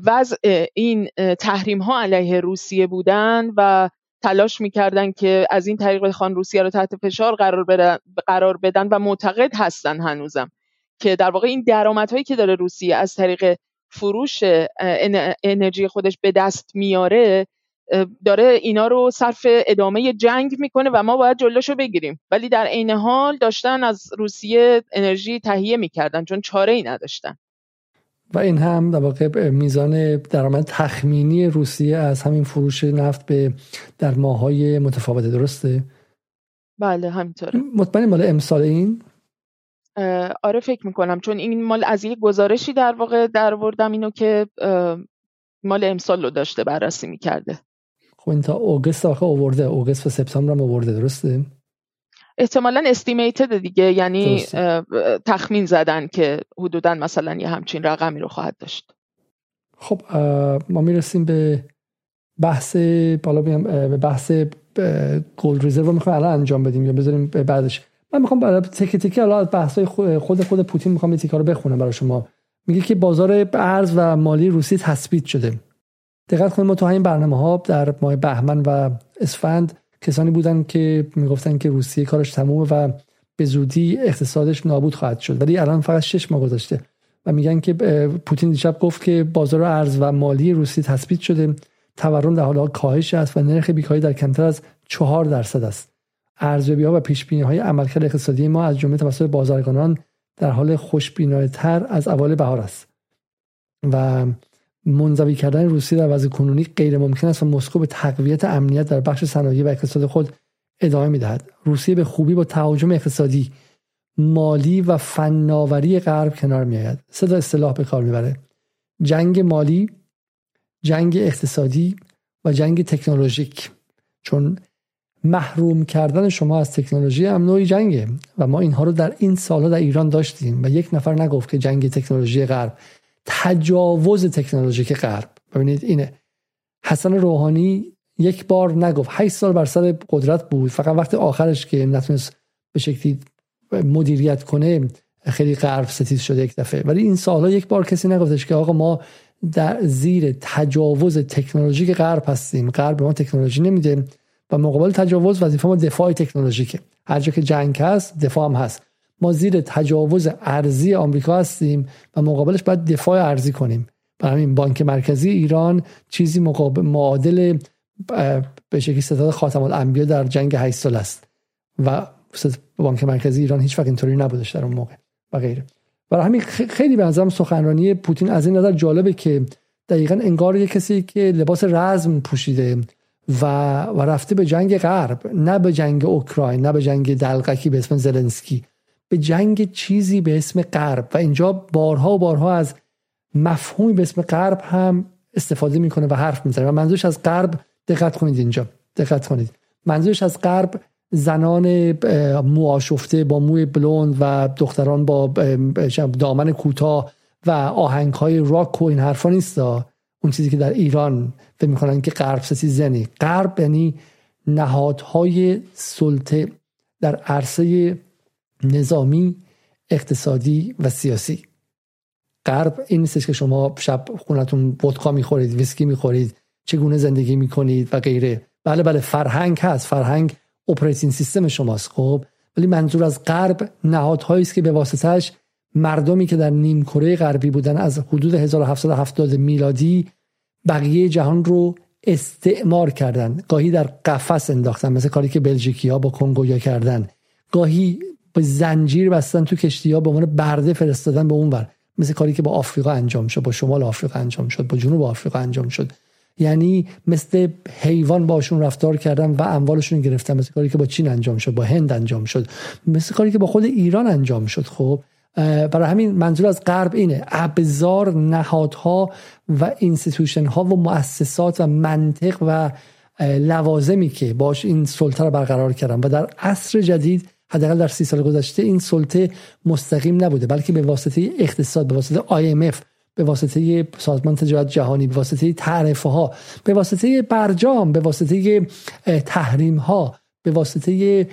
[SPEAKER 2] وضع این تحریم ها علیه روسیه بودن و تلاش می‌کردن که از این طریق بخوان روسیه رو تحت فشار قرار, بدن, قرار بدن و معتقد هستن هنوزم که در واقع این درآمدهایی که داره روسیه از طریق فروش انرژی خودش به دست میاره داره اینا رو صرف ادامه جنگ می‌کنه و ما باید جلوشو بگیریم. ولی در عین حال داشتن از روسیه انرژی تهیه می‌کردن چون چاره ای نداشتن.
[SPEAKER 1] و این هم در واقع میزان درآمد تخمینی روسیه از همین فروش نفت به در ماهای متفاوته درسته؟
[SPEAKER 2] بله همینطوره.
[SPEAKER 1] مطمئن مال امسال این؟
[SPEAKER 2] آره فکر می‌کنم. چون این مال از یک گزارشی در واقع در اینو که مال امسال رو داشته بررسی می‌کرده.
[SPEAKER 1] خب این تا اوگست آخه آورده. اوگست و سپتامبر هم آورده. درسته؟
[SPEAKER 2] احتمالا استیمیتد دیگه. یعنی تخمین زدن که حدودا مثلا یه همچین رقمی رو خواهد داشت.
[SPEAKER 1] خب ما می‌رسیم به بحث بالا به بحث گولد ریزرو رو می‌خوایم الان انجام بدیم. یا بذاریم بعدش. من می‌خوام برای تک تکی الان بحث خود خود پوتین می‌خوام این تیکا رو بخونم برای شما. میگه که بازار ارز و مالی روسی تثبیت شده. دقت کنید ما تو همین برنامه ها در ماه بهمن و اسفند کسانی بودن که می‌گفتن که روسیه کارش تمومه و به زودی اقتصادش نابود خواهد شد. ولی الان فقط شش ماه گذشته و میگن که پوتین دیشب گفت که بازار ارز و مالی روسیه تثبیت شده. تورم در حال کاهش است و نرخ بیکاری در کمتر از چهار درصد است. ارزیابی ها و پیش بینی های عملکرد اقتصادی ما از جمله توسط بازرگانان در حال تر از اول بهار است. و منزوی کردن روسیه در وضع کنونی غیر ممکن است و مسکو به تقویت امنیت در بخش صنایع و اقتصاد خود ادامه می‌دهد. روسیه به خوبی با تهاجم اقتصادی مالی و فناوری غرب کنار میآید. تا اصطلاح به کار می‌بره. جنگ مالی جنگ اقتصادی و جنگ تکنولوژیک. چون محروم کردن شما از تکنولوژی هم نوعی جنگه و ما اینها رو در این سالها در ایران داشتیم و یک نفر نگفت که جنگ تکنولوژی غرب تجاوز تکنولوژیک غرب. ببینید اینه. حسن روحانی یک بار نگفت 8 سال بر سر قدرت بود. فقط وقت آخرش که نتونست به شکلی مدیریت کنه خیلی غرب ستیز شده یک دفعه. ولی این سالها یک بار کسی نگفتش که آقا ما در زیر تجاوز تکنولوژیک غرب هستیم غرب به ما تکنولوژی نمیده و مقابل تجاوز وظیفه ما دفاع تکنولوژیکه. هر جا که جنگ هست دفاع هم هست. ما زیر تجاوز ارزی آمریکا هستیم و مقابلش باید دفاع ارزی کنیم. برای همین بانک مرکزی ایران چیزی مقابل معادل به شکلی ستاد خاتم الانبیا در جنگ 8 سال است. و بانک مرکزی ایران هیچ وقت اینطوری نبودش در اون موقع و غیره. برای همین خیلی به نظرم سخنرانی پوتین از این نظر جالبه که دقیقا انگار یه کسی که لباس رزم پوشیده و, و رفته به جنگ غرب نه به جنگ اوکراین نه به جنگ دلقکی به اسم زلنسکی. به جنگ چیزی به اسم غرب. و اینجا بارها و بارها از مفهومی به اسم غرب هم استفاده می‌کنه و حرف می‌زنه. و منظورش از غرب دقت کنید اینجا. دقت کنید. منظورش از غرب زنان مواشفته با موی بلوند و دختران با دامن کوتاه و آهنگ های راک و این حرفا نیست. اون چیزی که در ایران فکر می‌کنن که غرب سسی زنی. غرب یعنی نهادهای سلطه در عرصه نظامی اقتصادی و سیاسی. غرب این نیستش که شما شب خونتون ودکا می‌خورید ویسکی می‌خورید چگونه زندگی می‌کنید و غیره. بله بله فرهنگ هست. فرهنگ اپراتین سیستم شماست خب. ولی منظور از غرب نهادهایی است که به واسطش مردمی که در نیم کره غربی بودن از حدود 1770 میلادی بقیه جهان رو استعمار کردن. گاهی در قفس انداختن مثل کاری که بلژیکی ها با کنگویا کردن. گاهی به زنجیر بستن تو کشتی ها به عنوان برده فرستادن به اونور مثل کاری که با آفریقا انجام شد با شمال آفریقا انجام شد با جنوب آفریقا انجام شد. یعنی مثل حیوان باشون رفتار کردن و اموالشون گرفتن مثل کاری که با چین انجام شد با هند انجام شد. مثل کاری که با خود ایران انجام شد. خب برای همین منظور از غرب اینه. ابزار نهادها و institution ها و مؤسسات و منطق و لوازمی که باش این سلطه رو برقرار کردن و در عصر جدید حداقل در سی سال گذشته این سلطه مستقیم نبوده بلکه به واسطه اقتصاد به واسطه IMF به واسطه سازمان تجارت جهانی به واسطه تعرفه ها به واسطه برجام به واسطه تحریم ها به واسطه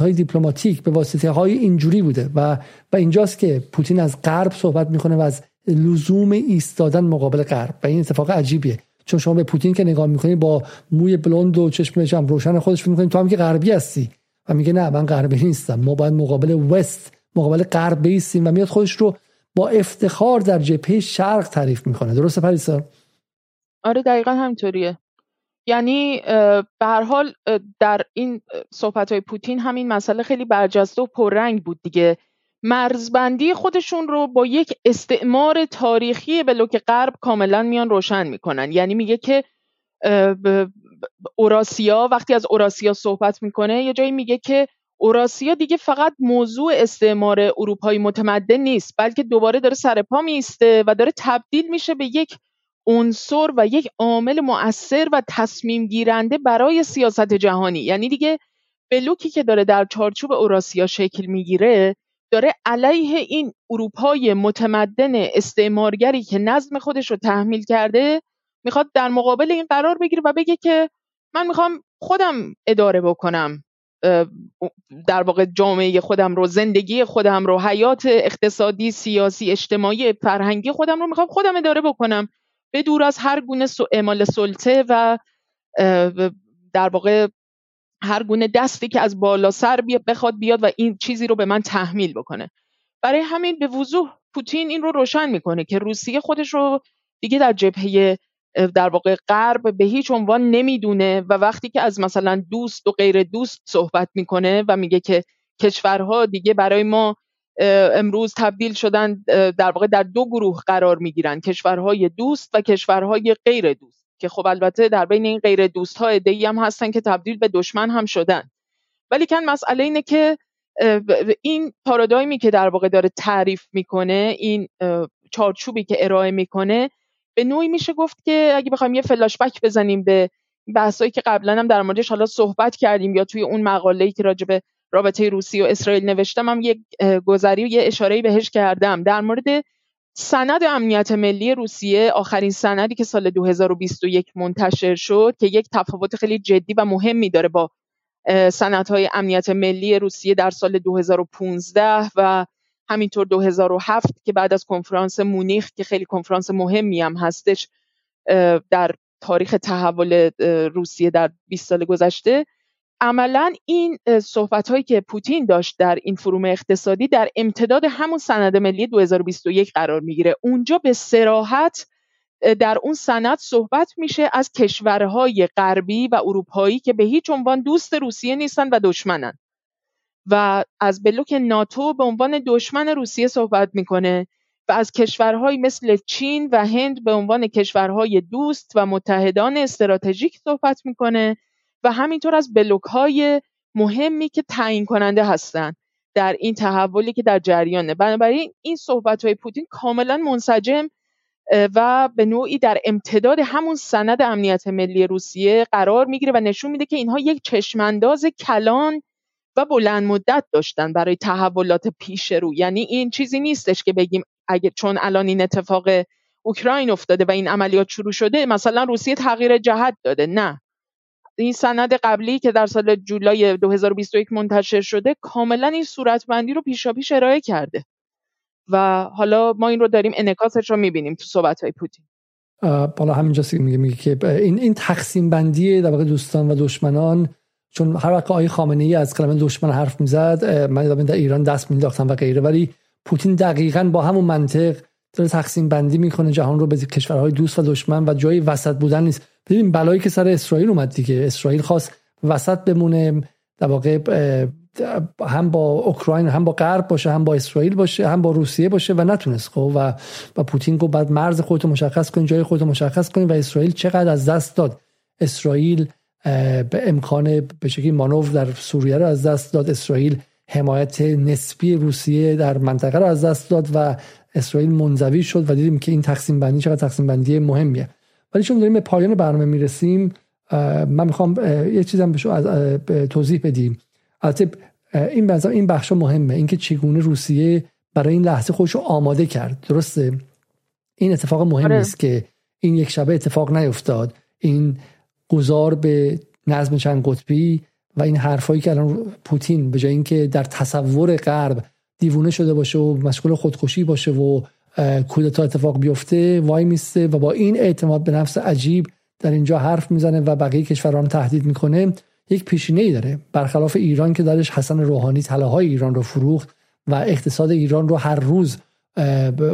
[SPEAKER 1] های دیپلماتیک به واسطه های اینجوری بوده. و و اینجاست که پوتین از غرب صحبت می‌کنه و از لزوم ایستادن مقابل غرب. و این اتفاق عجیبیه. چون شما به پوتین که نگاه می‌کنی با موی بلوند و چشم هم روشن خودش می‌کنی تو هم که غربی هستی. و میگه نه من غربی نیستم. ما باید مقابل وست مقابل غرب بیستیم و میاد خودش رو با افتخار در جبهه شرق تعریف می‌کنه. درسته پریسا؟
[SPEAKER 2] آره دقیقا همینطوریه. یعنی به هر حال در این صحبت های پوتین همین مسئله خیلی برجسته و پررنگ بود دیگه. مرزبندی خودشون رو با یک استعمار تاریخی به لوک غرب کاملا میان روشن می‌کنن. یعنی میگه که اوراسیا وقتی از اوراسیا صحبت می‌کنه یه جایی میگه که اوراسیا دیگه فقط موضوع استعمار اروپایی متمدن نیست بلکه دوباره داره سرپا میسته و داره تبدیل میشه به یک عنصر و یک عامل مؤثر و تصمیم گیرنده برای سیاست جهانی. یعنی دیگه بلوکی که داره در چارچوب اوراسیا شکل می‌گیره داره علیه این اروپای متمدن استعمارگری که نظم خودش رو تحمیل کرده می‌خواد در مقابل این قرار بگیره و بگه که من می‌خوام خودم اداره بکنم در واقع جامعه خودم رو زندگی خودم رو حیات اقتصادی سیاسی اجتماعی فرهنگی خودم رو می‌خوام خودم اداره بکنم. به دور از هر گونه اعمال سلطه و در واقع هر گونه دستی که از بالا سر بخواد بیاد و این چیزی رو به من تحمیل بکنه. برای همین به وضوح پوتین این رو روشن می‌کنه که روسیه خودش رو دیگه در جبهه در واقع غرب به هیچ عنوان نمی‌دونه و وقتی که از مثلا دوست و غیر دوست صحبت می‌کنه و میگه که کشورها دیگه برای ما امروز تبدیل شدن در واقع در دو گروه قرار می‌گیرن کشورهای دوست و کشورهای غیر دوست که خب البته در بین این غیر دوست ها ادهی هم هستن که تبدیل به دشمن هم شدن. ولی کن مسئله اینه که این پارادایمی که در واقع داره تعریف می‌کنه این چارچوبی که ارائه می‌کنه به نوعی میشه گفت که اگه بخوایم یه فلاش بک بزنیم به بحثایی که قبلا هم در موردش حالا صحبت کردیم یا توی اون مقاله‌ای که راجع به رابطه روسیه و اسرائیل نوشتم هم یک گذری و یه اشاره بهش کردم. در مورد سند امنیت ملی روسیه آخرین سندی که سال 2021 منتشر شد که یک تفاوت خیلی جدی و مهمی داره با سندهای امنیت ملی روسیه در سال 2015 و همینطور 2007 که بعد از کنفرانس مونیخ که خیلی کنفرانس مهمی هم هستش در تاریخ تحول روسیه در 20 سال گذشته. عملا این صحبت هایی که پوتین داشت در این فروم اقتصادی در امتداد همون سند ملی 2021 قرار می‌گیره. اونجا به سراحت در اون سند صحبت میشه از کشورهای غربی و اروپایی که به هیچ عنوان دوست روسیه نیستن و دشمنن. و از بلوک ناتو به عنوان دشمن روسیه صحبت می‌کنه و از کشورهایی مثل چین و هند به عنوان کشورهای دوست و متحدان استراتژیک صحبت می‌کنه و همینطور از بلوک های مهمی که تعیین کننده هستند در این تحولی که در جریانه. بنابراین این صحبت های پوتین کاملا منسجم و به نوعی در امتداد همون سند امنیت ملی روسیه قرار می‌گیره و نشون میده که اینها یک چشمانداز کلان بلند مدت داشتن برای تحولات پیش رو. یعنی این چیزی نیستش که بگیم اگه چون الان این اتفاق اوکراین افتاده و این عملیات شروع شده مثلا روسیه تغییر جهت داده. نه. این سند قبلی که در سال جولای 2021 منتشر شده کاملا این صورتبندی رو پیشاپیش ارائه کرده. و حالا ما این رو داریم انکاسش رو می‌بینیم تو صحبت های پوتین
[SPEAKER 1] بالا همینجاست که میگه میگه که این این تقسیم بندی در واقع دوستان و دشمنان چون هر وقت آقای خامنه ای از کلمه دشمن حرف می‌زد من در ایران دست مینداختم و غیره. ولی پوتین دقیقا با همون منطق داره تقسیم بندی می‌کنه جهان رو به کشورهای دوست و دشمن و جایی وسط بودن نیست. ببین بلایی که سر اسرائیل اومد دیگه. اسرائیل خواست وسط بمونه در واقع هم با اوکراین هم با غرب باشه هم با اسرائیل باشه هم با روسیه باشه و نتونست. خب و و پوتین گفت بعد مرز خودتو مشخص کن جای خودتو مشخص کن و اسرائیل چقدر از دست داد. اسرائیل به امکان به شکلی مانور در سوریه رو از دست داد. اسرائیل حمایت نسبی روسیه در منطقه رو از دست داد و اسرائیل منزوی شد و دیدیم که این تقسیم بندی چقدر تقسیم بندی مهمیه. ولی چون داریم به پایان برنامه می‌رسیم من می‌خوام یه چیزم به توضیح بدیم. البته این این بخش مهمه. اینکه چگونه روسیه برای این لحظه خودش رو آماده کرد. درسته؟ این اتفاق مهم آره. نیست که این یک شبه اتفاق نیفتاد. این گذار به نظم چند قطبی و این حرفایی که الان پوتین به جای اینکه در تصور غرب دیوونه شده باشه و مشغول خودکشی باشه و کودتا اتفاق بیفته وای میسته و با این اعتماد به نفس عجیب در اینجا حرف می‌زنه و بقیه کشوران تهدید می‌کنه یک پیشینه ای داره. برخلاف ایران که درش حسن روحانی طلاهای ایران رو فروخت و اقتصاد ایران رو هر روز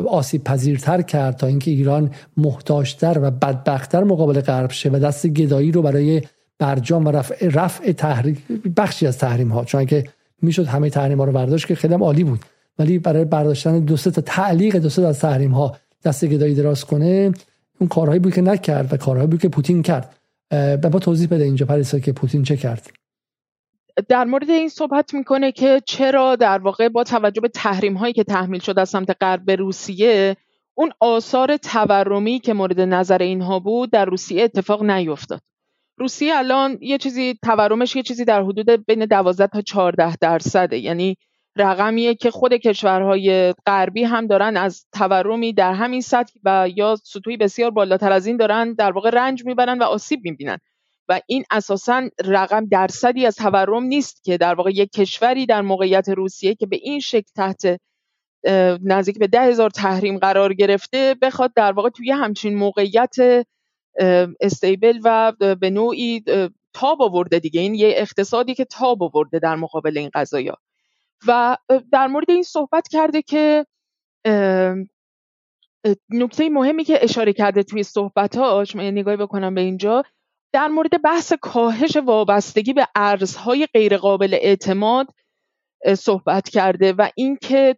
[SPEAKER 1] آسیب پذیرتر کرد تا اینکه ایران محتاجتر و بدبختتر مقابل غرب شه و دست گدایی رو برای برجام و رفع, رفع تحریم بخشی از تحریم ها چون که می‌شد همه تحریم ها رو برداشت که خیلی عالی بود. ولی برای برداشتن دو تا تعلیق دو از تحریم ها دست گدایی دراز کنه اون کارهایی بود که نکرد و کارهایی بود که پوتین کرد. به ما توضیح بده اینجا پریسا که پوتین چه کرد.
[SPEAKER 2] در مورد این صحبت می‌کنه که چرا در واقع با توجه به تحریم هایی که تحمیل شده از سمت غرب روسیه اون آثار تورمی که مورد نظر اینها بود در روسیه اتفاق نیفتاد. روسیه الان یه چیزی تورمش یه چیزی در حدود بین 12 تا 14 درصده. یعنی رقمیه که خود کشورهای غربی هم دارن از تورمی در همین سطح و یا سطوحی بسیار بالاتر از این دارن در واقع رنج می‌برن و آسیب می‌بینن. و این اساسا رقم درصدی از تورم نیست که در واقع یک کشوری در موقعیت روسیه که به این شکل تحت نزدیک به ده هزار تحریم قرار گرفته بخواد در واقع توی همچین موقعیت استیبل و به نوعی تاب آورده دیگه. این یه اقتصادی که تاب آورده در مقابل این قضايا و در مورد این صحبت کرده که نکته مهمی که اشاره کرده توی صحبتاش من نگاهی بکنم به اینجا در مورد بحث کاهش وابستگی به ارزهای غیرقابل اعتماد صحبت کرده و اینکه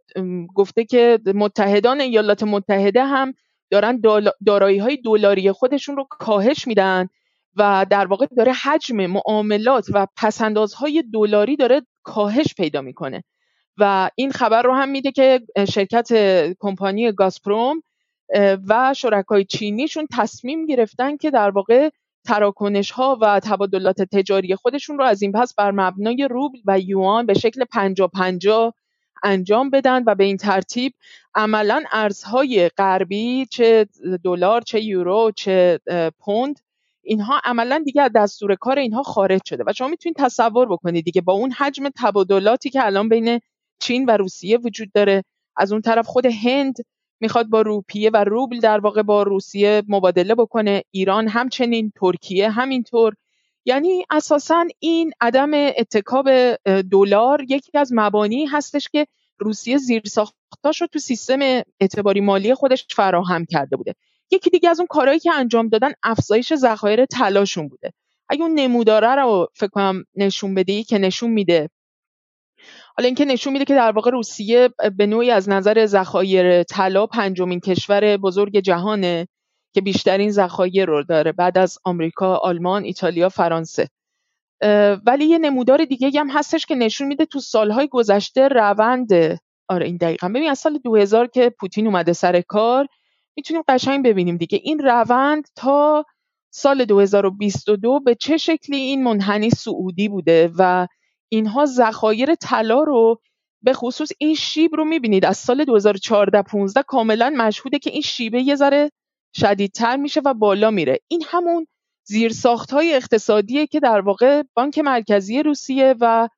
[SPEAKER 2] گفته که متحدان ایالات متحده هم دارن دارایی های دلاری خودشون رو کاهش میدن و در واقع داره حجم معاملات و پسندازهای دلاری داره کاهش پیدا می‌کنه. و این خبر رو هم میده که شرکت کمپانی گازپروم و شرکای چینیشون تصمیم گرفتن که در واقع تراکنش ها و تبادلات تجاری خودشون رو از این پس بر مبنای روبل و یوان به شکل پنجا پنجا انجام بدن و به این ترتیب عملا ارزهای غربی چه دلار چه یورو چه پوند اینها عملا دیگه از دستور کار اینها خارج شده و شما می‌تونید تصور بکنید دیگه با اون حجم تبادلاتی که الان بین چین و روسیه وجود داره از اون طرف خود هند می‌خواد با روپیه و روبل در واقع با روسیه مبادله بکنه ایران همچنین ترکیه همینطور. یعنی اساسا این عدم اتکاب دلار یکی از مبانی هستش که روسیه زیر ساختاش رو تو سیستم اعتباری مالی خودش فراهم کرده بوده. یکی دیگه از اون کارهایی که انجام دادن افزایش ذخایر طلاشون بوده. اگه اون نموداره رو فکر کنم نشون بده که نشون میده حالا اینکه نشون میده که در واقع روسیه به نوعی از نظر ذخایر طلا پنجمین کشور بزرگ جهانه که بیشترین ذخایر رو داره بعد از آمریکا، آلمان، ایتالیا، فرانسه. ولی یه نمودار دیگه هم هستش که نشون میده تو سالهای گذشته روند آره این دقیقا. ببین از سال 2000 که پوتین اومده سر کار می‌تونیم قشنگ ببینیم دیگه. این روند تا سال 2022 به چه شکلی این منحنی سعودی بوده و اینها ذخایر طلا رو به خصوص این شیب رو می‌بینید. از سال 2014 15 کاملا مشهوده که این شیبه یه ذره شدیدتر میشه و بالا میره. این همون زیرساخت های اقتصادیه که در واقع بانک مرکزی روسیه و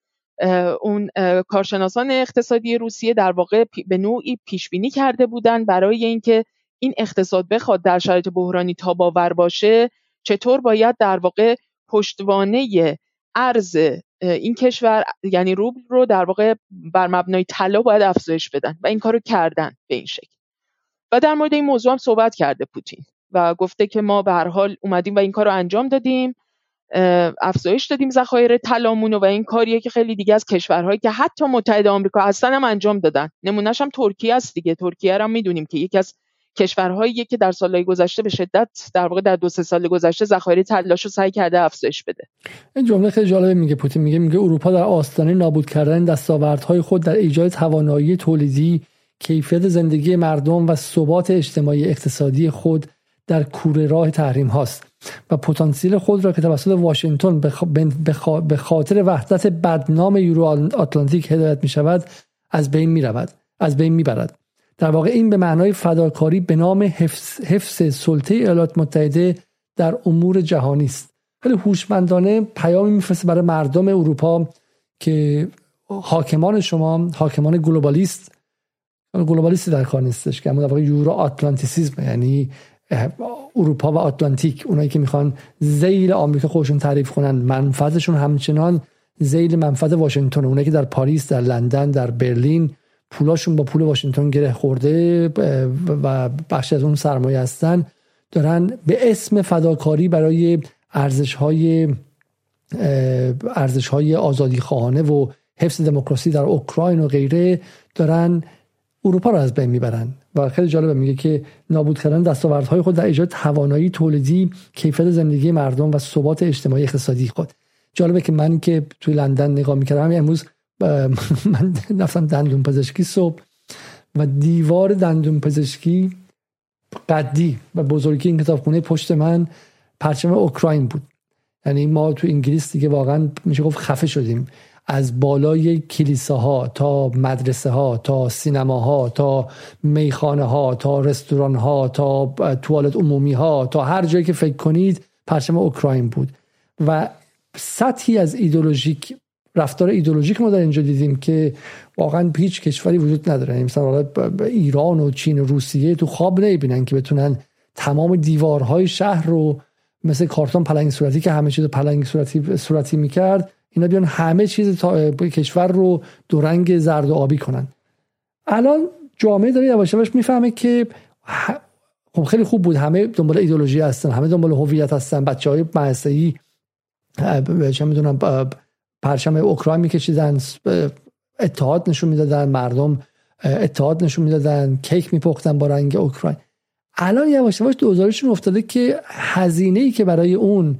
[SPEAKER 2] اون کارشناسان اقتصادی روسیه در واقع به نوعی پیش بینی کرده بودن برای اینکه این اقتصاد بخواد در شرایط بحرانی تاباور باشه چطور باید در واقع پشتوانه ارز این کشور یعنی روبل رو در واقع بر مبنای طلا باید افزایش بدن و این کارو کردن به این شکل. و در مورد این موضوع هم صحبت کرده پوتین و گفته که ما به هر حال اومدیم و این کار رو انجام دادیم افزایش دادیم ذخایر طلامون و این کاریه که خیلی دیگه از کشورهایی که حتی متحد آمریکا هستن هم انجام دادن. نمونهش هم ترکیه است دیگه. ترکیه رو هم می‌دونیم که یکی از کشورهایی که در سالهای گذشته به شدت در واقع در دو سه سال گذشته ذخایر طلاشو سعی کرده افزایش بده.
[SPEAKER 1] این جمله خیلی جالبه میگه پوتین میگه میگه اروپا در آستانه نابود کردن دستاوردهای خود در ایجاد توانایی تولیدی کیفیت زندگی مردم و ثبات اجتماعی اقتصادی خود در کوره راه تحریم هاست. و پتانسیل خود را که توسط واشنگتن به خاطر وحدت بدنام یورو آتلانتیک هدایت می شود از بین می رود از بین می برد در واقع این به معنای فداکاری به نام حفظ, حفظ سلطه ایالات متحده در امور جهانی است. خیلی هوشمندانه پیامی میفرسته برای مردم اروپا که حاکمان شما حاکمان گلوبالیست گلوبالیستی در کار نیستش که در واقع یورو آتلانتیسیزم یعنی اروپا و آتلانتیک اونایی که می‌خوان زیل آمریکا خودشون تعریف کنن منفعتشون همچنان زیل منفعت واشنگتن اونایی که در پاریس در لندن در برلین پولاشون با پول واشنگتن گره خورده و بخشی از اون سرمایه هستن. دارن به اسم فداکاری برای ارزش های ارزش های آزادی خواهانه و حفظ دموکراسی در اوکراین و غیره دارن اروپا رو از بین می‌برن. و خیلی جالبه میگه که نابود کردن دستاوردهای خود در ایجاد توانایی تولیدی کیفیت زندگی مردم و ثبات اجتماعی اقتصادی خود. جالبه که من که توی لندن نگاه می‌کردم امروز من رفتم دندون پزشکی صبح و دیوار دندون پزشکی قدی و بزرگی این کتابخونه پشت من پرچم اوکراین بود. یعنی ما تو انگلیس دیگه واقعا میشه گفت خفه شدیم. از بالای کلیساها تا مدرسه ها تا سینماها تا میخانه ها تا رستوران ها تا توالت عمومی ها تا هر جایی که فکر کنید پرچم اوکراین بود. و سطحی از ایدولوژیک رفتار ایدولوژیک ما در اینجا دیدیم که واقعا هیچ کشوری وجود نداره. یعنی مثلا ایران و چین و روسیه تو خواب نمی‌بینن که بتونن تمام دیوارهای شهر رو مثل کارتون پلنگ صورتی که همه چیز پلنگ صورتی صورتی می‌کرد اینا بیان همه چیز تا... کشور رو دو رنگ زرد و آبی کنن. الان جامعه داره یواش یواش می‌فهمه که خب خیلی خوب بود. همه دنبال ایدولوژی هستن همه دنبال هویت هستن بچه های مدرسه‌ای چه می‌دونم پرچم اوکراین میکشیدن اتحاد نشون می‌دادن مردم اتحاد نشون می‌دادن کیک میپختن با رنگ اوکراین. الان یواش یواش دوزارشون افتاده که هزینه ای که برای اون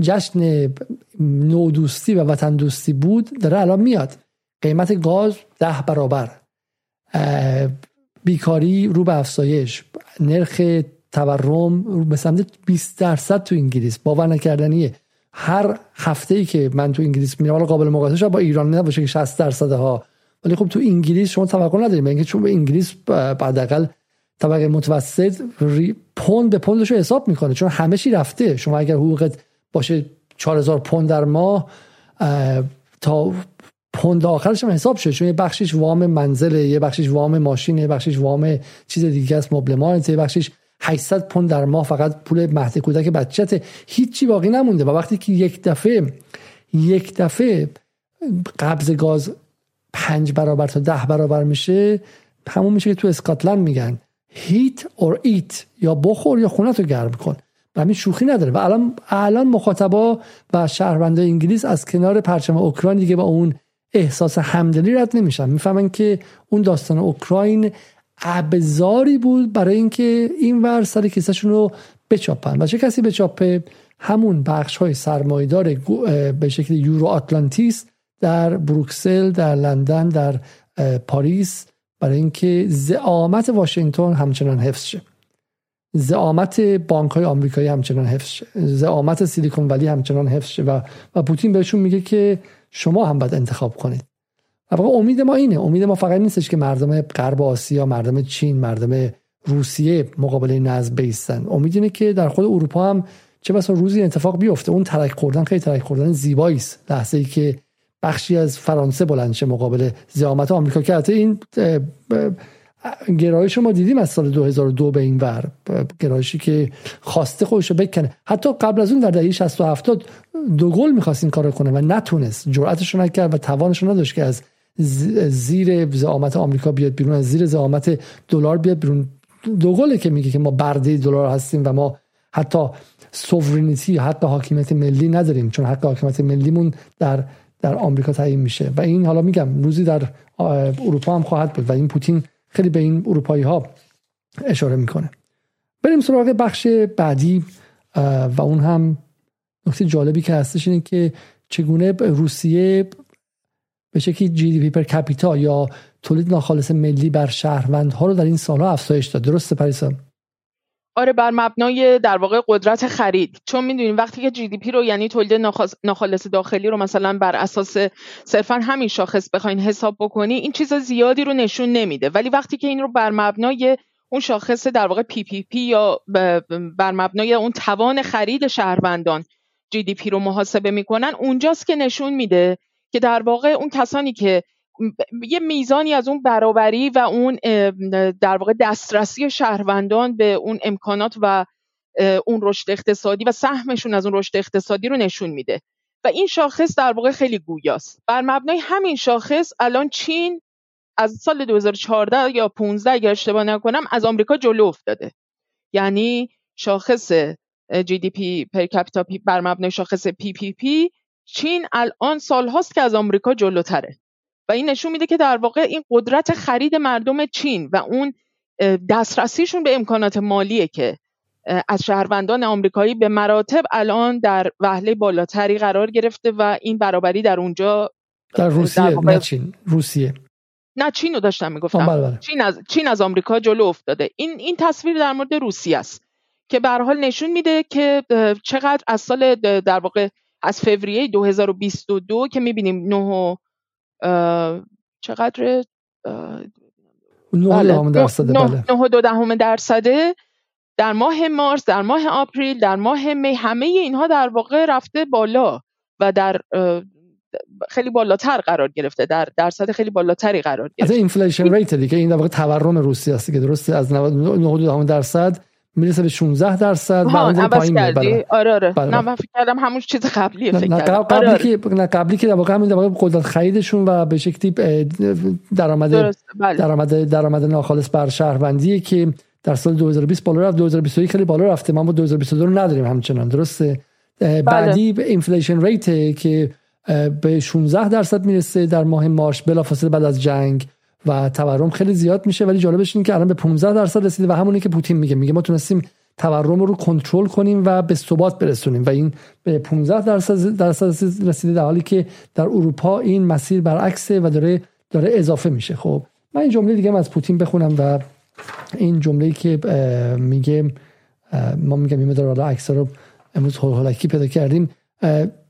[SPEAKER 1] جشن نودوستی و وطن دوستی بود داره الان میاد. قیمت گاز ده برابر. بیکاری رو به افزایش. نرخ تورم به سمت 20 درصد تو انگلیس. باور نکردنیه. هر هفته ای که من تو انگلیس میرم حالا قابل مقایسه با ایران نباشه که 60 درصد ها ولی خب تو انگلیس شما توقع نداریم. اینکه چون به انگلیس بعداقل طبقه متوسط پوند به پوندش رو حساب می‌کنه. چون همه چی رفته. شما اگر حقوقت باشه 4000 پوند در ماه تا پوند آخرش هم حساب شده چون یه بخشش وام منزله یه بخشش وام ماشین یه بخشش وام چیز دیگه است مبلمان یه بخشش 800 پوند در ماه فقط پول مهد کودک بچته هیچی باقی نمونده. و وقتی که یک دفعه یک دفعه قبض گاز پنج برابر تا ده برابر میشه همون میشه که تو اسکاتلند میگن هیت اور ایت یا بخور یا خونه تو گرم کن. و همین شوخی نداره. و الان الان مخاطبا و شهروندان انگلیس از کنار پرچم اوکراین دیگه با اون احساس همدلی رد نمیشن. می‌فهمن که اون داستان اوکراین ابزاری بود برای اینکه این ور سر کیسهشون رو بچاپن. و چه کسی بچاپه؟ همون بخش های سرمایدار به شکل یورو آتلانتیس در بروکسل در لندن در پاریس. برای اینکه زعامت واشنگتن همچنان حفظ شه. زعامت بانک های آمریکایی همچنان حفظ شه. زعامت سیلیکون ولی همچنان حفظ شه. و, و پوتین بهشون میگه که شما هم باید انتخاب کنید. و امید ما اینه. امید ما فقط نیستش که مردم غرب آسیا مردم چین مردم روسیه مقابل نزد بیستن. امید اینه که در خود اروپا هم چه بسا روزی اتفاق بیفته. اون ترک خوردن خیلی ترک خوردن زیبایی است. لحظه ای که بخشی از فرانسه بلند شه مقابل زعامت آمریکا که حتی این گرایش ما دیدیم از سال 2002 به این ور. گرایشی که خواسته خودش رو بکنه. حتی قبل از اون در دهه 60 و 70 دو گل می‌خواست این کار کنه و نتونست. جرأتش رو نکرد و توانش رو نداشت که از زیر زعامت آمریکا بیاد بیرون از زیر زعامت دلار بیاد بیرون. دو گله که میگه که ما برده دلار هستیم و ما حتی سوورینیتی حتی حاکمیت ملی نداریم چون حق حاکمیت ملیمون در در آمریکا تعیین میشه. و این حالا میگم روزی در اروپا هم خواهد بود و این پوتین خیلی به این اروپایی ها اشاره می‌کنه. بریم سراغ بخش بعدی و اون هم نکته جالبی که هستش اینه که چگونه روسیه به شکلی GDP per capita یا تولید ناخالص ملی بر شهروندها رو در این سالها افزایش داد. درسته پریسا؟
[SPEAKER 2] آره بر مبنای در واقع قدرت خرید. چون می‌دونیم وقتی که GDP رو یعنی تولید ناخالص داخلی رو مثلا بر اساس صرفا همین شاخص بخواین حساب بکنی این چیز زیادی رو نشون نمیده. ولی وقتی که این رو بر مبنای اون شاخص در واقع PPP یا بر مبنای اون توان خرید شهروندان GDP رو محاسبه می‌کنن اونجاست که نشون میده که در واقع اون کسانی که یه میزانی از اون برابری و اون در واقع دسترسی شهروندان به اون امکانات و اون رشد اقتصادی و سهمشون از اون رشد اقتصادی رو نشون میده. و این شاخص در واقع خیلی گویاست. بر مبنای همین شاخص الان چین از سال 2014 یا 15 اگر اشتباه نکنم از آمریکا جلو افتاده. یعنی شاخص GDP per capita بر مبنای شاخص PPP چین الان سالهاست که از آمریکا جلوتره. و این نشون میده که در واقع این قدرت خرید مردم چین و اون دسترسیشون به امکانات مالیه که از شهروندان آمریکایی به مراتب الان در وهله بالاتری قرار گرفته و این برابری در اونجا
[SPEAKER 1] در روسیه در نه چین روسیه.
[SPEAKER 2] نه چین رو داشتم می‌گفتم. بله، بله. چین از چین از آمریکا جلو افتاده. این این تصویر در مورد روسیه است که به حال نشون میده که چقدر از سال در واقع از فوریه 2022 که می‌بینیم 9 چقدر
[SPEAKER 1] بله. درصده
[SPEAKER 2] بله. دو دهم درصده. در ماه مارس در ماه آپریل در ماه می همه اینها در واقع رفته بالا و در خیلی بالاتر قرار گرفته. در درصد خیلی بالاتری قرار گرفته.
[SPEAKER 1] از inflation rate دیگه این در واقع تورم روسیه است که درسته؟ از 9 درصد می‌رسه به 16 درصد و اون پایین
[SPEAKER 2] میره بله. آره آره بله. نه من فکر کردم همون چیز قبلیه فکر
[SPEAKER 1] کردم قبلی آره آره. که نه قبلی که در واقع همین در واقع قدرت خریدشون و به شکلی درآمد بله. درآمد درآمد ناخالص بر شهروندی که در سال 2020 بالا رفت 2021 خیلی بالا رفته ما 2022 رو نداریم همچنان درسته بله. بعدی inflation rate که به 16 درصد می‌رسه در ماه مارچ بلافاصله بعد از جنگ و تورم خیلی زیاد میشه ولی جالبش اینه که الان به 15 درصد رسیده و همونی که پوتین میگه. میگه ما تونستیم تورم رو کنترل کنیم و به ثبات برسونیم. و این به 15 درصد درصد رسیده در حالی که در اروپا این مسیر برعکسه و داره داره اضافه میشه. خب من این جمله دیگه از پوتین بخونم و این جمله که میگه ما میگم این مدار عکس رو امروز هولکی پیدا کردیم.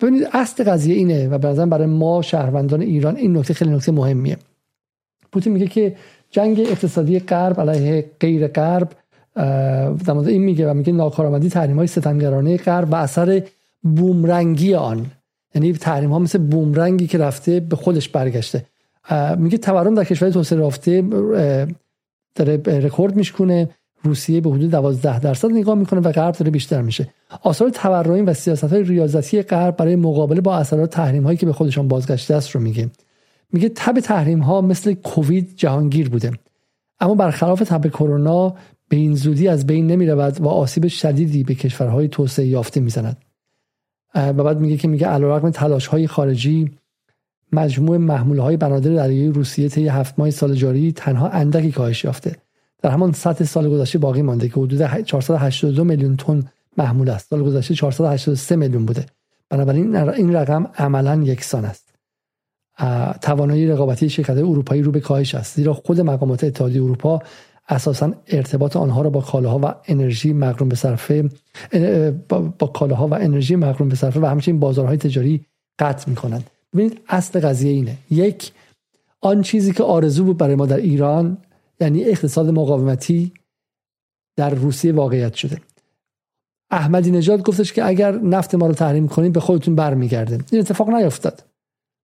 [SPEAKER 1] ببینید اصل قضیه اینه و به برای ما شهروندان ایران این نکته خیلی نکته مهمیه. پوتین میگه که جنگ اقتصادی غرب علیه غیر غرب در مورد این میگه و میگه ناکارآمدی تحریم های ستمگرانه غرب و اثر بومرنگی آن. یعنی تحریم ها مثل بومرنگی که رفته به خودش برگشته. میگه تورم در کشور توسعه یافته داره رکورد میشکنه روسیه به حدود 12 درصد نگاه می‌کنه و غرب داره بیشتر میشه. آثار تورمی و سیاست های ریاضتی غرب برای مقابله با اثرات تحریم هایی که به خودشان بازگشته است رو میگه. میگه تب تحریم ها مثل کووید جهانگیر بوده. اما برخلاف تب کرونا به این زودی از بین نمی رود و آسیب شدیدی به کشورهای توسعه یافته می‌زند. و بعد میگه که میگه علیرغم تلاش های خارجی مجموع محمول های بنادر دریایی روسیه طی هفت ماه سال جاری تنها اندکی کاهش یافته. در همان سطح سال گذشته باقی مانده که حدود 482 میلیون تن محمول است. سال گذشته 483 میلیون بوده. بنابراین این رقم عملا یکسان است. توانایی رقابتی شرکت اروپایی رو به کاهش است. زیرا خود مقامات اتحادیه اروپا اساسا ارتباط آنها را با کالاها و انرژی مقرون به صرفه با کالاها و انرژی مقرون به صرفه و همچنین بازارهای تجاری قطع می‌کنند. ببینید اصل قضیه اینه. یک آن چیزی که آرزو بود برای ما در ایران یعنی اقتصاد مقاومتی در روسیه واقعیت شده. احمدی نژاد گفتش که اگر نفت ما رو تحریم کنید به خودتون برمیگرده این اتفاق نیفتاد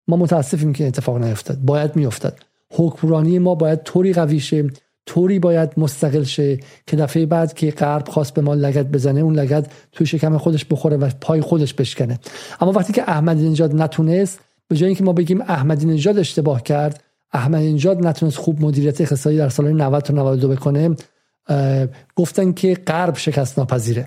[SPEAKER 1] ما متاسفیم که اتفاق نیفتاد. باید میافتاد. حکمرانی ما باید طوری قوی شه طوری باید مستقل شه که دفعه بعد که غرب خواست به ما لگت بزنه اون لگت توی شکم خودش بخوره و پای خودش بشکنه. اما وقتی که احمدی نژاد نتونست به جای اینکه ما بگیم احمدی نژاد اشتباه کرد احمدی نژاد نتونست خوب مدیریت اقتصادی در سال 90 تا 92 بکنه گفتن که غرب شکست ناپذیره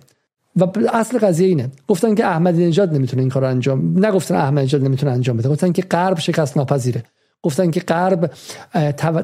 [SPEAKER 1] و اصل قضیه اینه. گفتن که احمدی نژاد نمی‌تونه این کار انجام نگفتن احمدی نژاد نمی‌تونه انجام بده. گفتن که غرب شکست ناپذیره. گفتن که غرب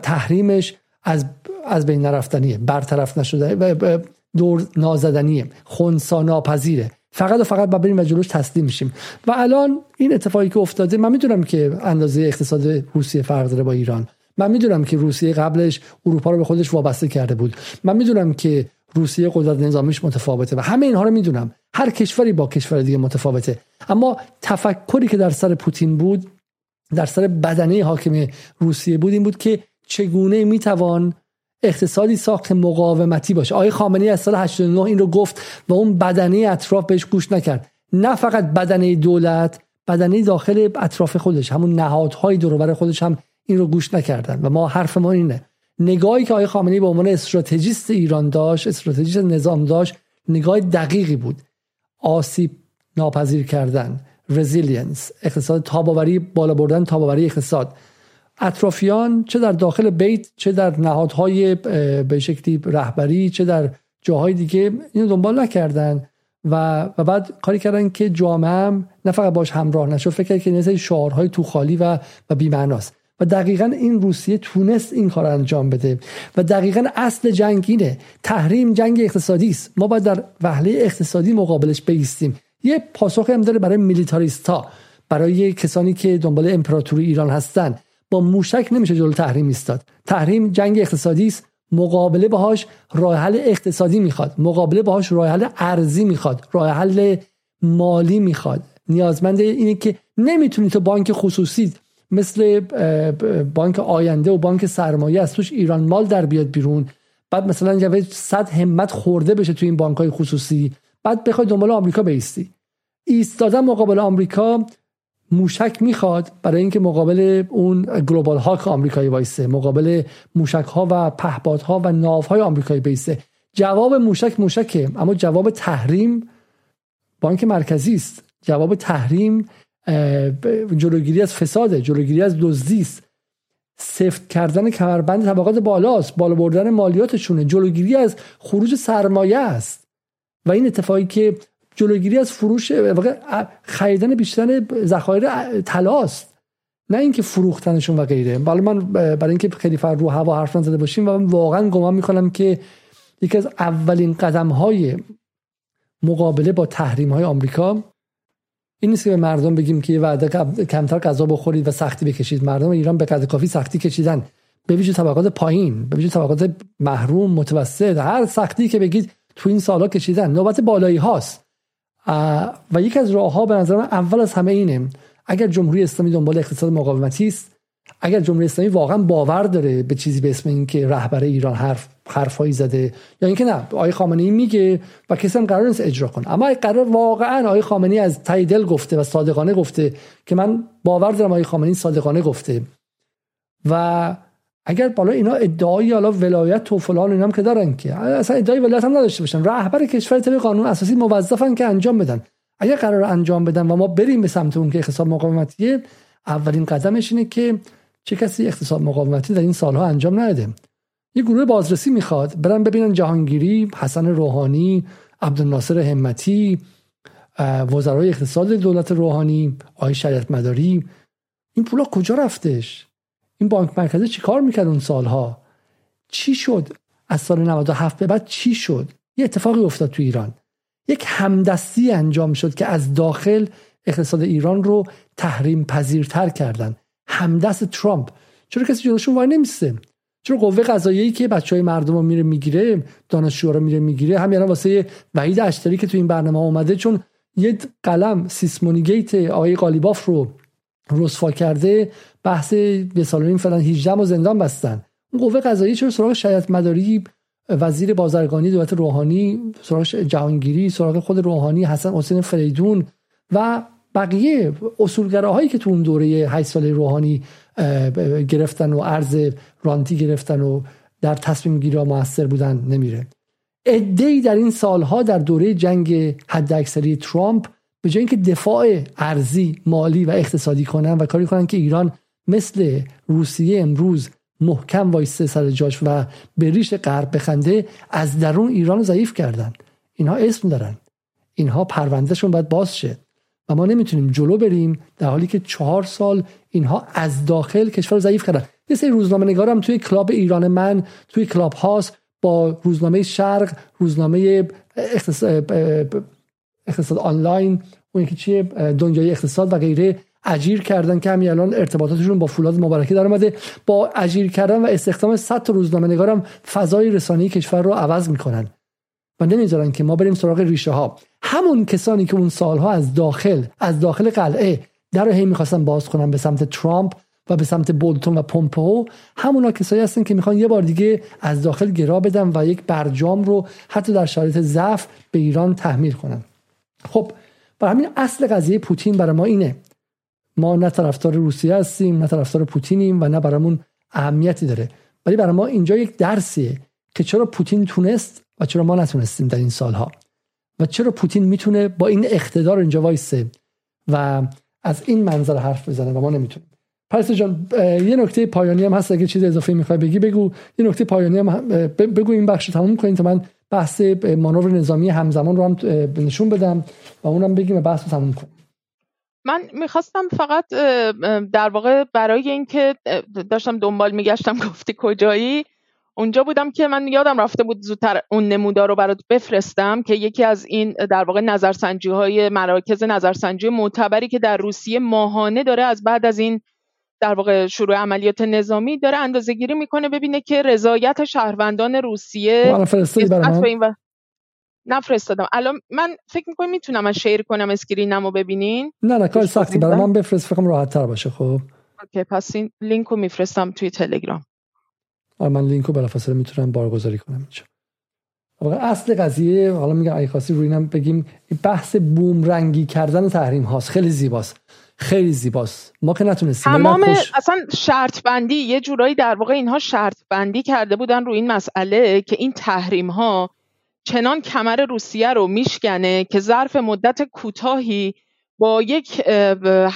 [SPEAKER 1] تحریمش از از بین نرفتنیه. برطرف نشده دور نازدنیه. خونسا ناپذیره. فقط و فقط با بریم و جلوش تسلیم میشیم. و الان این اتفاقی که افتاده من می‌دونم که اندازه اقتصاد روسیه فرق داره با ایران. من می‌دونم که روسیه قبلش اروپا رو به خودش وابسته کرده بود. من می‌دونم که روسیه قدرت نظامیش متفاوته و همه اینها رو می‌دونم. هر کشوری با کشور دیگه متفاوته. اما تفکری که در سر پوتین بود در سر بدنه حاکم روسیه بود این بود که چگونه می‌توان اقتصادی ساخت مقاومتی باشه. آقای خامنه‌ای از سال 89 این رو گفت و اون بدنه اطراف بهش گوش نکرد. نه فقط بدنه دولت بدنه داخل اطراف خودش همون نهادهای دور خودش هم این رو گوش نکردن. و ما حرف ما اینه. نگاهی که آقای خامنه‌ای به عنوان استراتژیست ایران داشت استراتژیست نظام داشت نگاه دقیقی بود. آسیب ناپذیر کردن resilience اقتصاد تاب‌آوری بالا بردن تاب‌آوری اقتصاد. اطرافیان چه در داخل بیت چه در نهادهای به شکلی رهبری چه در جاهای دیگه اینو دنبال نکردن و, و بعد کاری کردن که جامعه هم نه فقط باش همراه نشد فکر که نزد شعارهای تو خالی و و بی‌معناست. و دقیقا این روسیه تونست این کار انجام بده. و دقیقا اصل جنگ اینه. تحریم جنگ اقتصادی است. ما باید در وهله اقتصادی مقابلش بیستیم. یه پاسخی هم داره برای میلیتاریستا برای کسانی که دنبال امپراتوری ایران هستن. با موشک نمیشه جلو تحریم ایستاد. تحریم جنگ اقتصادی است. مقابله باهاش راه حل اقتصادی می‌خواد. مقابله باهاش راه حل ارزی می‌خواد. راه حل مالی می‌خواد. نیازمند اینه که نمی‌تونی تو بانک خصوصی مثل بانک آینده و بانک سرمایه از توش ایران مال در بیاد بیرون. بعد مثلا جوید صد همت خورده بشه تو این بانک های خصوصی. بعد بخوای دنبال آمریکا بیستی ایستادن مقابل آمریکا موشک می‌خواد برای اینکه مقابل اون گلوبال هاک آمریکایی وایسه مقابل موشک ها و پهپادها و ناو های آمریکایی بیسته جواب موشک موشکه اما جواب تحریم بانک مرکزی است. جواب تحریم جلوگیری از فساد جلوگیری از دزدی است. سفت کردن کمربند طبقات بالاست بالا بردن مالیاتشونه. جلوگیری از خروج سرمایه است. و این اتفاقی که جلوگیری از فروش خریدن بیشتر ذخایر طلاست. نه اینکه فروختنشون و غیره. بالا من برای اینکه خیلی فر رو هوا حرف نزده باشیم و واقعا گمان می‌کنم که یکی از اولین قدم های مقابله با تحریم های آمریکا این نیست که به مردم بگیم که یه وعده کمتر غذا بخورید و سختی بکشید. مردم ایران به قدر کافی سختی کشیدن. به ویژه طبقات پایین به ویژه طبقات محروم متوسط هر سختی که بگید تو این سالا کشیدن. نوبت بالایی هاست. و یکی از راه ها به نظر من اول از همه اینه اگر جمهوری اسلامی دنبال اقتصاد مقاومتی است اگر جمهوری اسلامی واقعا باور داره به چیزی به اسم اینکه رهبر ایران حرف حرفایی زده یا اینکه نه آقای خامنه ای میگه و کسی هم قرار نیست اجرا کنه. اما قرار واقعا آقای خامنه ای از ته دل گفته و صادقانه گفته که من باور دارم آقای خامنه ای صادقانه گفته و اگر بالا اینا ادعای حالا ولایت و فلان اینا هم که دارن که اصلا ادعای ولایت هم نداشته باشن. رهبر کشور طبق قانون اساسی موظفن که انجام بدن. اگر قرار انجام بدن و ما بریم به سمت اون که اقتصاد مقاومتیه اولین قدمش اینه که چه کسی اقتصاد مقاومتی در این سالها انجام نداده یه گروه بازرسی می‌خواد برن ببینن جهانگیری حسن روحانی عبدالناصر همتی وزرای اقتصاد دولت روحانی آقای شریعت مداری. این پولا کجا رفتش؟ این بانک مرکزی چی کار می‌کرد اون سالها؟ چی شد؟ از سال 97 به بعد چی شد؟ یه اتفاقی افتاد تو ایران. یک همدستی انجام شد که از داخل اقتصاد ایران رو تحریم پذیرتر کردن. همدست ترامپ. چرا کسی جلوشون وای نمیسته چرا قوه قضاییه که بچه های مردم رو میره می‌گیره دانشجوها رو میره می‌گیره همین واسه وحید اشتری که تو این برنامه اومده چون یه قلم سیسمونیگیت آقای قالیباف رو رسوا کرده بحث به سال فلان 18 و زندان بستن. اون قوه قضایی چرا سراغ شریعت مداری وزیر بازرگانی دولت روحانی سراغ جهانگیری سراغ خود روحانی حسن حسین فریدون و بقیه اصولگراهایی که تو اون دوره 8 ساله روحانی گرفتن و ارز رانتی گرفتن و در تصمیم گیری موثر بودن نمیره. ادهی در این سالها در دوره جنگ حداکثری ترامپ به جای اینکه دفاع ارزی مالی و اقتصادی کنن و کاری کنن که ایران مثل روسیه امروز محکم وایسته سر جاش و به ریش غرب بخنده از درون ایران رو ضعیف کردن. اینها اسم دارن. اینها پروندهشون باید باز شه. و ما نمی‌تونیم جلو بریم در حالی که چهار سال اینها از داخل کشور ضعیف کردن. یه سری روزنامه نگارم توی club ایران من توی Clubhouse با روزنامه شرق روزنامه اقتصاد, آنلاین اون یکی چیه؟ دنیای اقتصاد و غیره اجیر کردن که همین الان ارتباطاتشون با فولاد مبارکه در اومده. با اجیر کردن و استخدام 100 تا روزنامه نگارم فضای رسانه‌ای کشور رو عوض می‌کنن. و نمی‌ذارن که ما بریم سراغ ریشه ها همون کسانی که اون سالها از داخل از داخل قلعه در رو هی می‌خواستن باز کنن به سمت ترامپ و به سمت بولتون و پومپو همونا کسایی هستن که می‌خوان یه بار دیگه از داخل گرا بدن و یک برجام رو حتی در شرایط ضعف به ایران تحمیل کنن. خب برای همین اصل قضیه پوتین برای ما اینه. ما نه طرفدار روسیه هستیم نه طرفدار پوتینیم و نه برامون اهمیتی داره. ولی برای ما اینجا یک درسیه که چرا پوتین تونست و چرا ما نتونستیم در این سالها. و چرا پوتین می‌تونه با این اقتدار اینجا وایسه و از این منظر حرف بزنه و ما نمی‌تونیم. پرست جان یه نکته پایانی هم هست. اگه چیز اضافه می‌خوای بگی بگو. یه نکته پایانی هم بگو این بخش تموم کنیم تا من بحث مانور نظامی همزمان رو هم نشون بدم و اونم بگیم و بحث رو تموم کنیم.
[SPEAKER 2] من می‌خواستم فقط در واقع برای اینکه داشتم دنبال میگشتم گفتی کجایی؟ اونجا بودم که من یادم رفته بود زودتر اون نمودار رو برات بفرستم که یکی از این در واقع نظرسنجی های مراکز نظرسنجی معتبری که در روسیه ماهانه داره از بعد از این در واقع شروع عملیات نظامی داره اندازه گیری می‌کنه ببینه که رضایت شهروندان روسیه
[SPEAKER 1] و...
[SPEAKER 2] نفرستادم. الان من فکر می‌کنم می‌تونم از share کنم screen م رو ببینین؟
[SPEAKER 1] نه نه کار سختی. برای من بفرست فکرم راحت تر باشه خب.
[SPEAKER 2] OK پس این لینک رو میفرستم توی تلگرام.
[SPEAKER 1] آره من لینک رو بلافاصله می‌تونم بارگذاری کنم اینجا. اصل قضیه حالا میگم اگه خواستی روی اینم بگیم بحث بومرنگی کردن تحریم هاست. خیلی زیباست. خیلی زیباست. ما که نتونستیم
[SPEAKER 2] تمام اصلا شرط بندی یه جورایی در واقع اینها شرط بندی کرده بودن روی این مسئله که این تحریم ها چنان کمر روسیه رو میشکنه که ظرف مدت کوتاهی با یک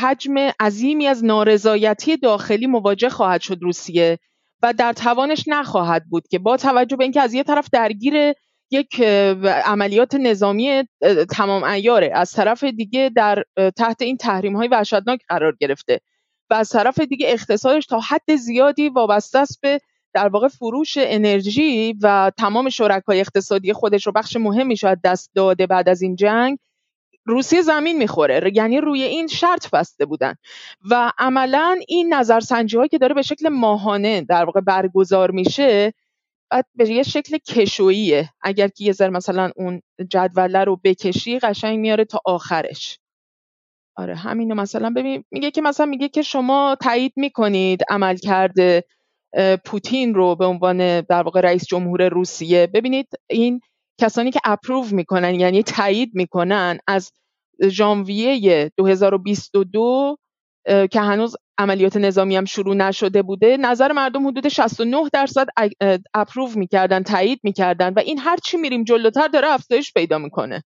[SPEAKER 2] حجم عظیمی از نارضایتی داخلی مواجه خواهد شد روسیه. و در توانش نخواهد بود که با توجه به اینکه از یه طرف درگیر یک عملیات نظامی تمام ایاره از طرف دیگه در تحت این تحریم های وحشتناک قرار گرفته و از طرف دیگه اقتصادش تا حد زیادی وابسته است به در واقع فروش انرژی و تمام شرکای اقتصادی خودش رو بخش مهمی شاید دست داده بعد از این جنگ. روسیه زمین می‌خوره. یعنی روی این شرط بسته بودن. و عملا این نظرسنجی هایی که داره به شکل ماهانه در واقع برگزار میشه بعد به یه شکل کشوییه. اگر که یه ذره مثلا اون جدوله رو بکشی قشنگ میاره تا آخرش. آره همینو مثلا ببین میگه که مثلا میگه که شما تایید می‌کنید عمل کرده پوتین رو به عنوان در واقع رئیس جمهور روسیه. ببینید این کسانی که اپروو می‌کنن یعنی تایید می‌کنن از ژانویه 2022 که هنوز عملیات نظامی هم شروع نشده بوده نظر مردم حدود 69 درصد اپروو می‌کردن تایید می‌کردن و این هر چی میریم جلوتر داره افزایش پیدا می‌کنه.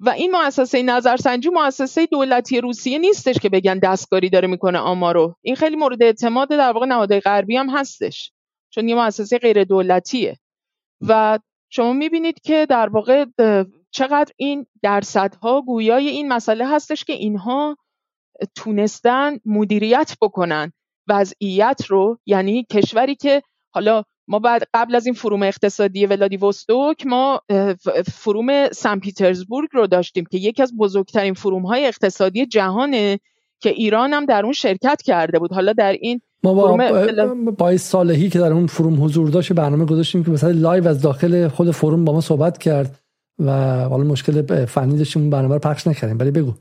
[SPEAKER 2] و این مؤسسه نظرسنجی مؤسسه دولتی روسیه نیستش که بگن دستکاری داره می‌کنه آمارو این خیلی مورد اعتماد در واقع نهادهای غربی هم هستش چون یه مؤسسه غیر دولتیه و شما می‌بینید که در واقع چقدر این درصدها گویای این مسئله هستش که اینها تونستن مدیریت بکنن وضعیت رو. یعنی کشوری که حالا ما بعد قبل از این فروم اقتصادی ولادیوستوک ما فروم سن پیترزبورگ رو داشتیم که یکی از بزرگترین فروم های اقتصادی جهانه. که ایران هم در اون شرکت کرده بود. حالا در این
[SPEAKER 1] ما با با صالحی که در اون forum حضور داشت برنامه گذاشتیم که مثلا live از داخل خود forum با ما صحبت کرد و حالا مشکل فنی داشتیم برنامه رو پخش نکردیم. ولی بگو.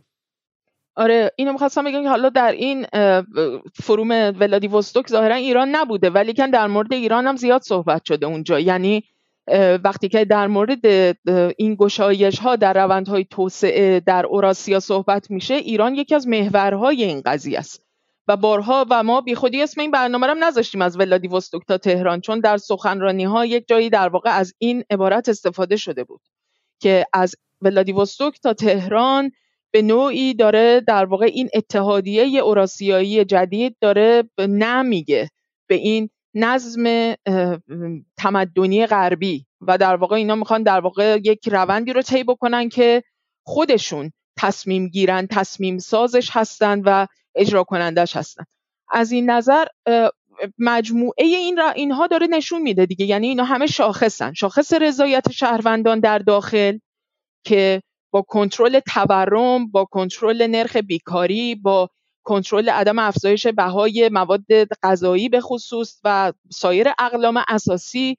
[SPEAKER 2] آره اینو می‌خواستم بگم که حالا در این forum ولادیوستوک ظاهرا ایران نبوده ولیکن در مورد ایران هم زیاد صحبت شده اونجا. یعنی وقتی که در مورد این گشایش ها در روندهای توسعه در اوراسیا صحبت میشه ایران یکی از محورهای این قضیه است. و بارها و ما بیخودی اسم این برنامه رو نذاشتیم از ولادیوستوک تا تهران چون در سخنرانی ها یک جایی در واقع از این عبارت استفاده شده بود که از ولادیوستوک تا تهران به نوعی داره در واقع این اتحادیه اوراسیایی جدید داره نمیگه به این نظم تمدنی غربی و در واقع اینا می‌خوان در واقع یک روندی رو طی بکنن که خودشون تصمیم گیرن تصمیم سازش هستن و اجرا کنندش هستن. از این نظر مجموعه این را اینها داره نشون میده دیگه. یعنی اینا همه شاخصن. شاخص رضایت شهروندان در داخل که با کنترل تورم با کنترل نرخ بیکاری با کنترل عدم افزایش بهای مواد غذایی به خصوص و سایر اقلام اساسی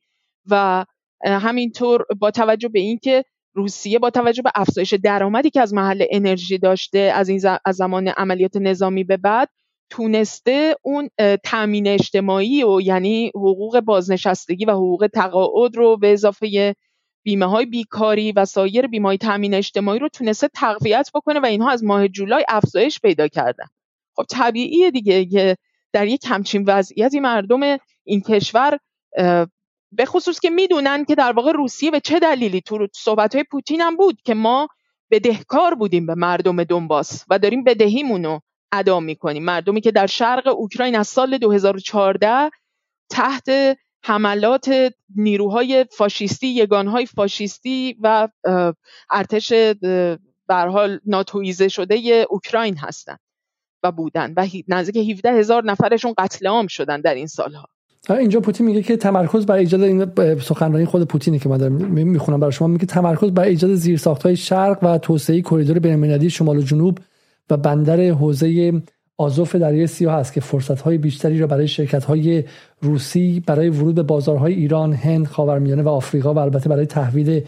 [SPEAKER 2] و همینطور با توجه به اینکه روسیه با توجه به افزایش درآمدی که از محل انرژی داشته از این از زمان عملیات نظامی به بعد تونسته اون تامین اجتماعی و یعنی حقوق بازنشستگی و حقوق تقاعد رو به اضافه بیمه های بیکاری و سایر بیمه های تامین اجتماعی رو تونسته تقویت بکنه و اینها از ماه جولای افزایش پیدا کردن. خب طبیعیه دیگه که در یک همچین وضعیتی مردم این کشور به خصوص که می‌دونن که در واقع روسیه به چه دلیلی تو صحبت های پوتین هم بود که ما بدهکار بودیم به مردم دنباس و داریم بدهیمون رو ادا می‌کنیم. مردمی که در شرق اوکراین از سال 2014 تحت حملات نیروهای فاشیستی یگانهای فاشیستی و ارتش به حال ناتویزه شده اوکراین هستند و بودن و نزدیک 17 هزار نفرشون قتل عام شدن در این سالها
[SPEAKER 1] اینجا پوتین میگه که تمرکز بر ایجاد این سخنرانی خود پوتینه که من دارم می‌خونم برای شما میگه تمرکز بر ایجاد زیرساختهای شرق و توسعه کریدور بین‌المللی شمال و جنوب و بندر حوزه آزوف دریای سیاه است که فرصت‌های بیشتری را برای شرکت‌های روسی برای ورود به بازارهای ایران، هند، خاورمیانه و آفریقا و البته برای تحویل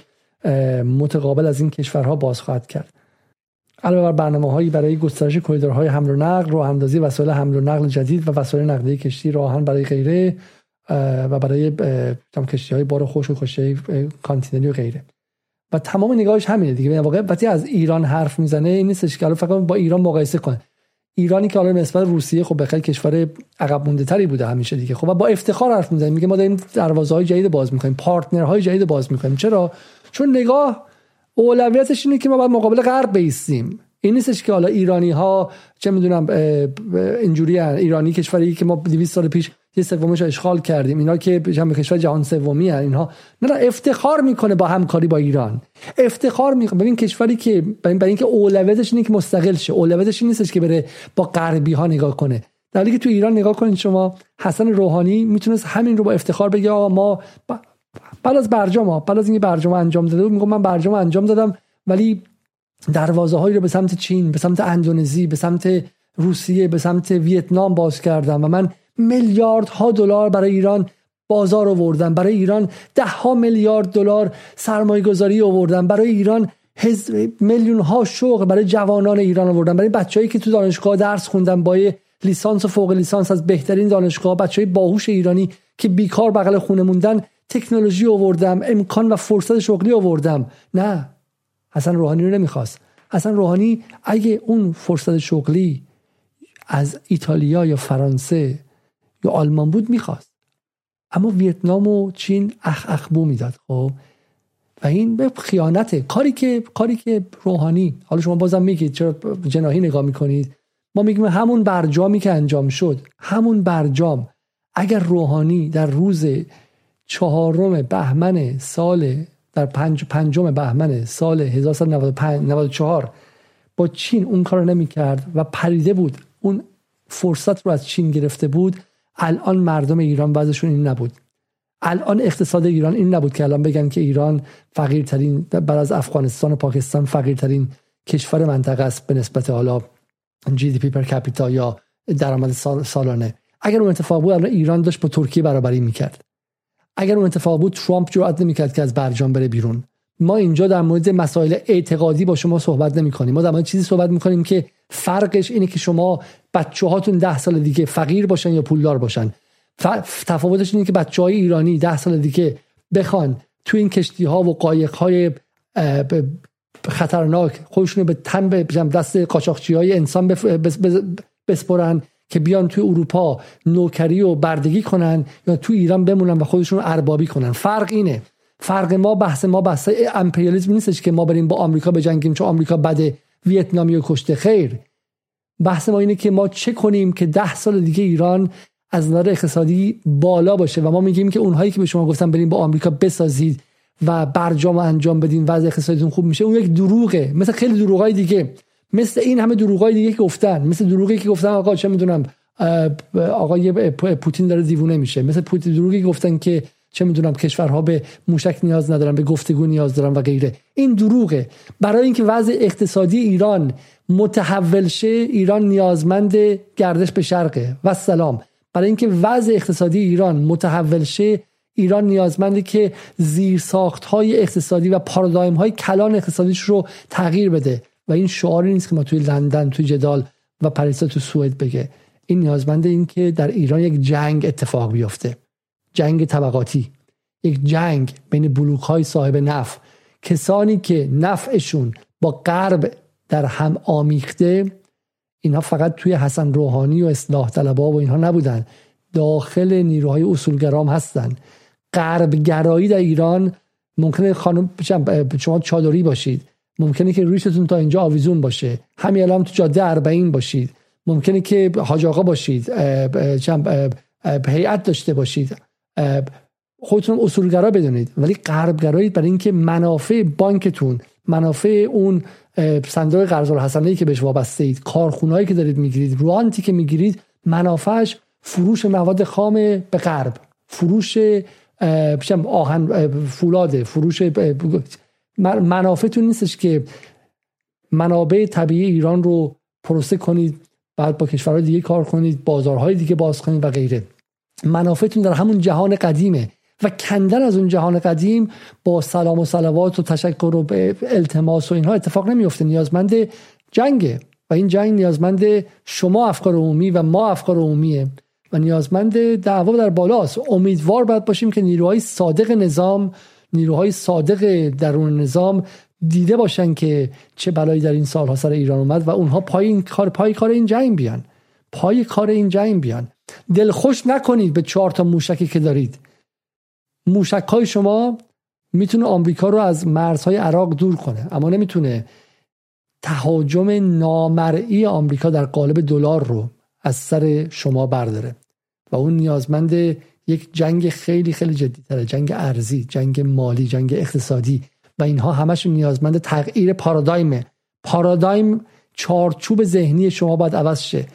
[SPEAKER 1] متقابل از این کشورها باز خواهد کرد. علاوه بر برنامه هایی برای گسترش کریدورهای حمل و نقل، راه اندازی وسایل حمل و نقل جدید و وسایل نقلیه کشتی راه‌آهن برای غیره و برای کشتی های بار خشک و کشتی کانتینری و غیره. و تمام نگاهش همینه دیگه. واقعا وقتی از ایران حرف می‌زنه این نیستش که فقط با ایران مقایسه کنه. ایرانی که حالا نسبت روسیه خب بخیر کشور عقب مونده تری بوده همیشه دیگه. خب با افتخار حرف می‌زنیم میگه ما داریم دروازه های جدید باز می‌کنیم partner های جدید باز می‌کنیم. چرا؟ چون نگاه اولویتش اینه که ما باید مقابل غرب بیستیم. این نیستش که حالا ایرانی ها چه می‌دونم اینجوری ایرانی کشوری که ما 200 سال پیش یه سومش اشغال کردیم. اینا که به کشور جهان سومی هن. اینها نه نه افتخار می‌کنه با همکاری با ایران. افتخار می‌کنه ببین کشوری که برای اینکه اولویتش اینه که مستقل شه. اولویتش نیستش که بره با غربی ها نگاه کنه. در حالی که تو ایران نگاه کنید شما حسن روحانی می‌تونست همین رو با افتخار بگه ما بعد از برجام ها بعد از اینکه برجام انجام داده میگم من برجام انجام دادم ولی دروازه هایی رو به سمت چین به سمت اندونزی به سمت روسیه به سمت ویتنام باز کردم و من میلیاردها دلار برای ایران بازار آوردن برای ایران ده ها میلیارد دلار سرمایه گذاری آوردن برای ایران میلیون ها شغل برای جوانان ایران آوردن برای بچههایی که تو دانشگاه درس خوندن با لیسانس و فوق لیسانس از بهترین دانشگاه بچه های باهوش ایرانی که بیکار بغل خونه موندن تکنولوژی آوردم امکان و فرصت شغلی آوردم. نه حسن روحانی رو نمی‌خواست. حسن روحانی اگه اون فرصت شغلی از ایتالیا یا فرانسه یا آلمان بود می‌خواست. اما ویتنام و چین اخ اخبو می‌داد خب. و این به خیانته. کاری که کاری که روحانی حالا شما بازم میگید چرا جناهی نگاه می‌کنید. ما میگیم همون برجامی که انجام شد همون برجام. اگر روحانی در روز چهارم بهمن سال در پنج پنجم بهمن سال 1994 با چین اون کار نمی‌کرد و پریده بود. اون فرصت رو از چین گرفته بود. الان مردم ایران وضعشون این نبود. الان اقتصاد ایران این نبود که الان بگن که ایران فقیرترین بعد از افغانستان و پاکستان فقیرترین کشور منطقه است به نسبت حالا جی دی پی پر کپیتا یا درآمد سالانه. اگر اون اتفاق بود الان ایران داشت با ترکیه برابری می‌کرد. اگر اون اتفاق بود ترامپ جرئت نمی‌کرد که از برجام بره بیرون. ما اینجا در مورد مسائل اعتقادی با شما صحبت نمی کنیم ما در مورد چیزی صحبت می کنیم که فرقش اینه که شما بچه هاتون ده سال دیگه فقیر باشن یا پولدار باشن. تفاوتش اینه که بچه های ایرانی ده سال دیگه بخوان تو این کشتی ها و قایق های خطرناک خودشون به تن به دست قاچاقچی های انسان بسپرن. که بیان توی اروپا نوکری و بردگی کنن یا تو ایران بمونن و خودشون اربابی کنن. فرق اینه. فرق ما بحث ما بحث امپریالیسم نیستش که ما بریم با آمریکا بجنگیم چون آمریکا بده ویتنامی و کشته. خیر. بحث ما اینه که ما چه کنیم که ده سال دیگه ایران از نظر اقتصادی بالا باشه و ما میگیم که اونهایی که به شما گفتن بریم با آمریکا بسازید و برجام انجام بدین وضع اقتصادیتون خوب میشه اون یک دروغه. مثل خیلی دروغای دیگه. مثل این همه دروغای دیگه که گفتن مثل دروغی که گفتن آقا چه می‌دونم آقای پوتین داره دیوونه میشه. مثل پوتین دروغی گفتن که چه می‌دونم کشورها به موشک نیاز ندارن به گفتگو نیاز دارن و غیره. این دروغه. برای اینکه وضع اقتصادی ایران متحول شه ایران نیازمند گردش به شرقه. و سلام برای اینکه وضع اقتصادی ایران متحول شه ایران نیازمندی که زیر ساخت های اقتصادی و پارادایم های کلان اقتصادیش رو تغییر بده. و این شعاری نیست که ما توی لندن توی جدال و پریسا تو سوئد بگه. این نیازمند این که در ایران یک جنگ اتفاق بیفته. جنگ طبقاتی. یک جنگ بین بلوک های صاحب نف کسانی که نفعشون با غرب در هم آمیخته اینها فقط توی حسن روحانی و اصلاح طلبا و اینها نبودن. داخل نیروهای اصولگرام هستن. غربگرایی در ایران ممکنه خانم شما چادری باشید. ممکنه که ریشتون تا اینجا آویزون باشه. همین الان تو جاده اربعین باشید. ممکنه که حاج آقا باشید هیئت داشته باشید. خودتون اصولگرا بدونید. ولی غربگرایی برای اینکه منافع بانکتون منافع اون صندوق قرض الحسنه که بهش وابسته اید کارخونهایی که دارید می‌گیرید روانتی که می‌گیرید منافعش فروش مواد خام به غرب. فروش آهن فولاد فروش منافعتون نیستش که منابع طبیعی ایران رو پروسه کنید بعد با کشورهای دیگه کار کنید بازارهای دیگه باز کنید و غیره. منافعتون در همون جهان قدیمه و کندن از اون جهان قدیم با سلام و صلوات و تشکر و التماس و اینها اتفاق نمیفته نیازمند جنگه و این جنگ نیازمند شما افکار عمومی و ما افکار عمومیه و نیازمند دعوا در بالاست. امیدوار باید باشیم که نیروهای صادق نظام نیروهای صادق درون نظام دیده باشن که چه بلایی در این سالها سر ایران اومد و اونها پای کار پای کار این جنگ بیان. پای کار این جنگ بیان. دلخوش نکنید به چهار تا موشکی که دارید. موشک های شما می‌تونه آمریکا رو از مرزهای عراق دور کنه اما نمی‌تونه تهاجم نامرئی آمریکا در قالب دلار رو از سر شما برداره. و اون نیازمند یک جنگ خیلی خیلی جدی تره جنگ ارزی جنگ مالی جنگ اقتصادی. و اینها همشون نیازمند تغییر پارادایم. پارادایم چارچوب ذهنی شما باید عوض شه.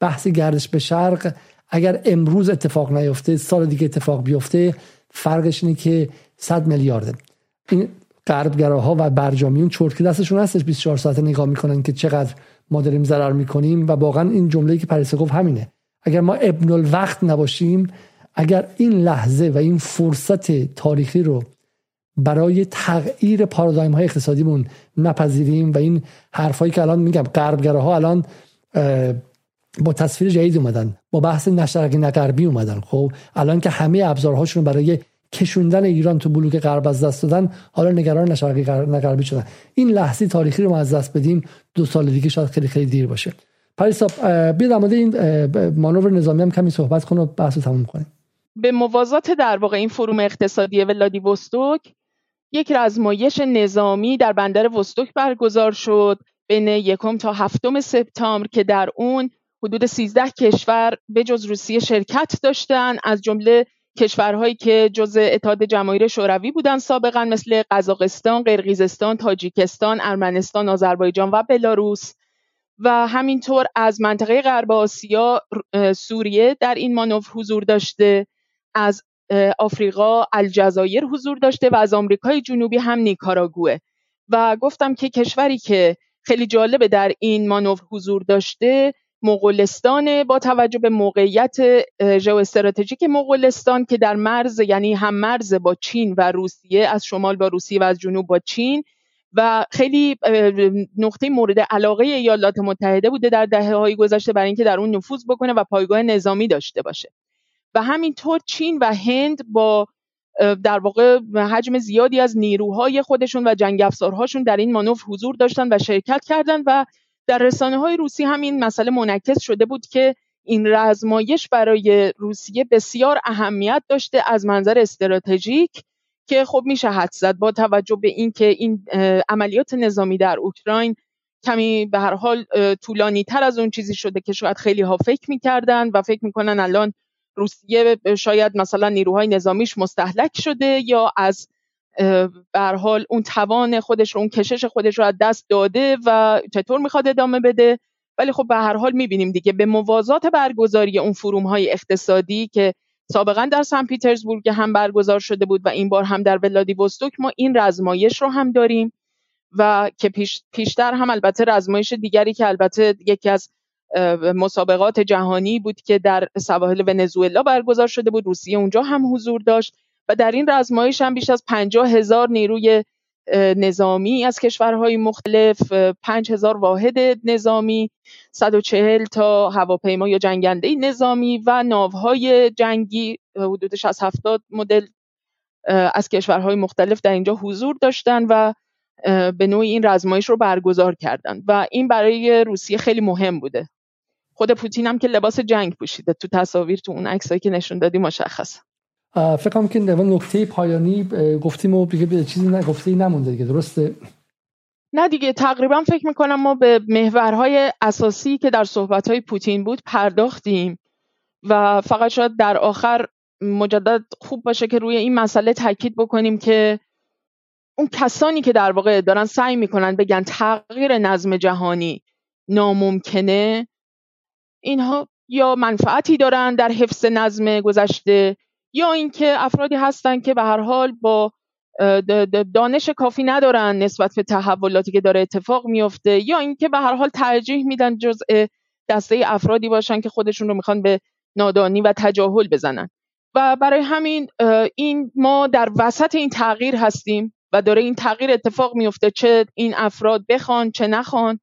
[SPEAKER 1] بحث گردش به شرق اگر امروز اتفاق نیفته سال دیگه اتفاق بیفته فرقش اینه که 100 میلیارده. این غربگراها و برجامیون چرت دستشون هستش 24 ساعت نگاه می‌کنن که چقدر ما داریم ضرر می‌کنیم و واقعا این جمله‌ای که پریسا گفت همینه. اگر ما ابن الوقت نباشیم اگر این لحظه و این فرصت تاریخی رو برای تغییر پارادایم های اقتصادیمون نپذیریم و این حرفایی که الان میگم غربگراها الان با تصویر جدید اومدن با بحث نشرقی نغربی اومدن. خب الان که همه ابزارهاشون برای کشوندن ایران تو بلوک غرب از دست دادن حالا نگران نشرقی نغربی شدن. این لحظه تاریخی رو ما از دست بدیم دو سال دیگه شاید خیلی خیلی دیر باشه. پریسا بیا در مورد این مانور نظامی هم کمی صحبت کن و بحث رو تموم کنیم.
[SPEAKER 2] به موازات در واقع این فروم اقتصادی ولادیوستوک یک رزمایش نظامی در بندر وستوک برگزار شد بین یکم تا هفتم سپتامبر که در اون حدود 13 کشور به جز روسیه شرکت داشتن. از جمله کشورهایی که جزء اتحاد جماهیر شوروی بودن سابقا مثل قزاقستان، قرقیزستان، تاجیکستان، ارمنستان، آذربایجان و بلاروس. و همینطور از منطقه غرب آسیا سوریه در این مانور حضور داشته. از آفریقا الجزایر حضور داشته و از آمریکای جنوبی هم نیکاراگوه و گفتم که کشوری که خیلی جالبه در این مانور حضور داشته مغولستان با توجه به موقعیت ژئواستراتژیک مغولستان که در مرز یعنی هم مرز با چین و روسیه از شمال با روسیه و از جنوب با چین. و خیلی نقطه مورد علاقه ایالات متحده بوده در دهه های گذشته برای اینکه در اون نفوذ بکنه و پایگاه نظامی داشته باشه. و همینطور چین و هند با در واقع حجم زیادی از نیروهای خودشون و جنگ افزارهاشون در این مانور حضور داشتن و شرکت کردند و در رسانه های روسی همین مسئله منعکس شده بود که این رزمایش برای روسیه بسیار اهمیت داشته از منظر استراتژیک که خب میشه حد زد با توجه به اینکه این عملیات نظامی در اوکراین کمی به هر حال طولانی تر از اون چیزی شده که شاید خیلی ها فکر می‌کردن و فکر می‌کنن الان روسیه شاید مثلا نیروهای نظامیش مستحلک شده یا از بر حال اون توان خودش رو اون کشش خودش رو از دست داده و چطور می‌خواد ادامه بده؟ ولی خب به هر حال می‌بینیم دیگه. به موازات برگزاری اون فروم های اقتصادی که سابقا در سن پیترزبورگ هم برگزار شده بود و این بار هم در ولادیوستوک ما این رزمایش رو هم داریم و که پیش، پیشتر هم البته رزمایش دیگری که البته یکی از مسابقات جهانی بود که در سواحل ونزوئلا برگزار شده بود. روسیه اونجا هم حضور داشت و در این رزمایش هم بیش از پنجاه هزار نیروی نظامی از کشورهای مختلف پنج هزار واحد نظامی 140 تا هواپیما یا جنگنده نظامی و ناوهای جنگی حدود 60 70 مدل از کشورهای مختلف در اینجا حضور داشتن و به نوعی این رزمایش رو برگزار کردن. و این برای روسیه خیلی مهم بوده. خود پوتین هم که لباس جنگ پوشیده. تو تصاویر تو اون عکسایی که نشون دادی مشخصه.
[SPEAKER 1] فکر کنم که نکته پایانی گفتیم و دیگه چیزی نگفته نمونده دیگه درسته؟
[SPEAKER 2] نه دیگه تقریبا فکر می‌کنم ما به محورهای اساسی که در صحبتهای پوتین بود پرداختیم و فقط شاید در آخر مجدد خوب باشه که روی این مسئله تاکید بکنیم که اون کسانی که در واقع دارن سعی می‌کنن بگن تغییر نظم جهانی ناممکنه اینها یا منفعتی دارن در حفظ نظم گذشته یا اینکه افرادی هستن که به هر حال با دانش کافی ندارن نسبت به تحولاتی که داره اتفاق میفته یا اینکه به هر حال ترجیح میدن جزء دسته افرادی باشن که خودشون رو می‌خوان به نادانی و تجاهل بزنن. و برای همین این ما در وسط این تغییر هستیم و داره این تغییر اتفاق میفته چه این افراد بخوان چه نخوان.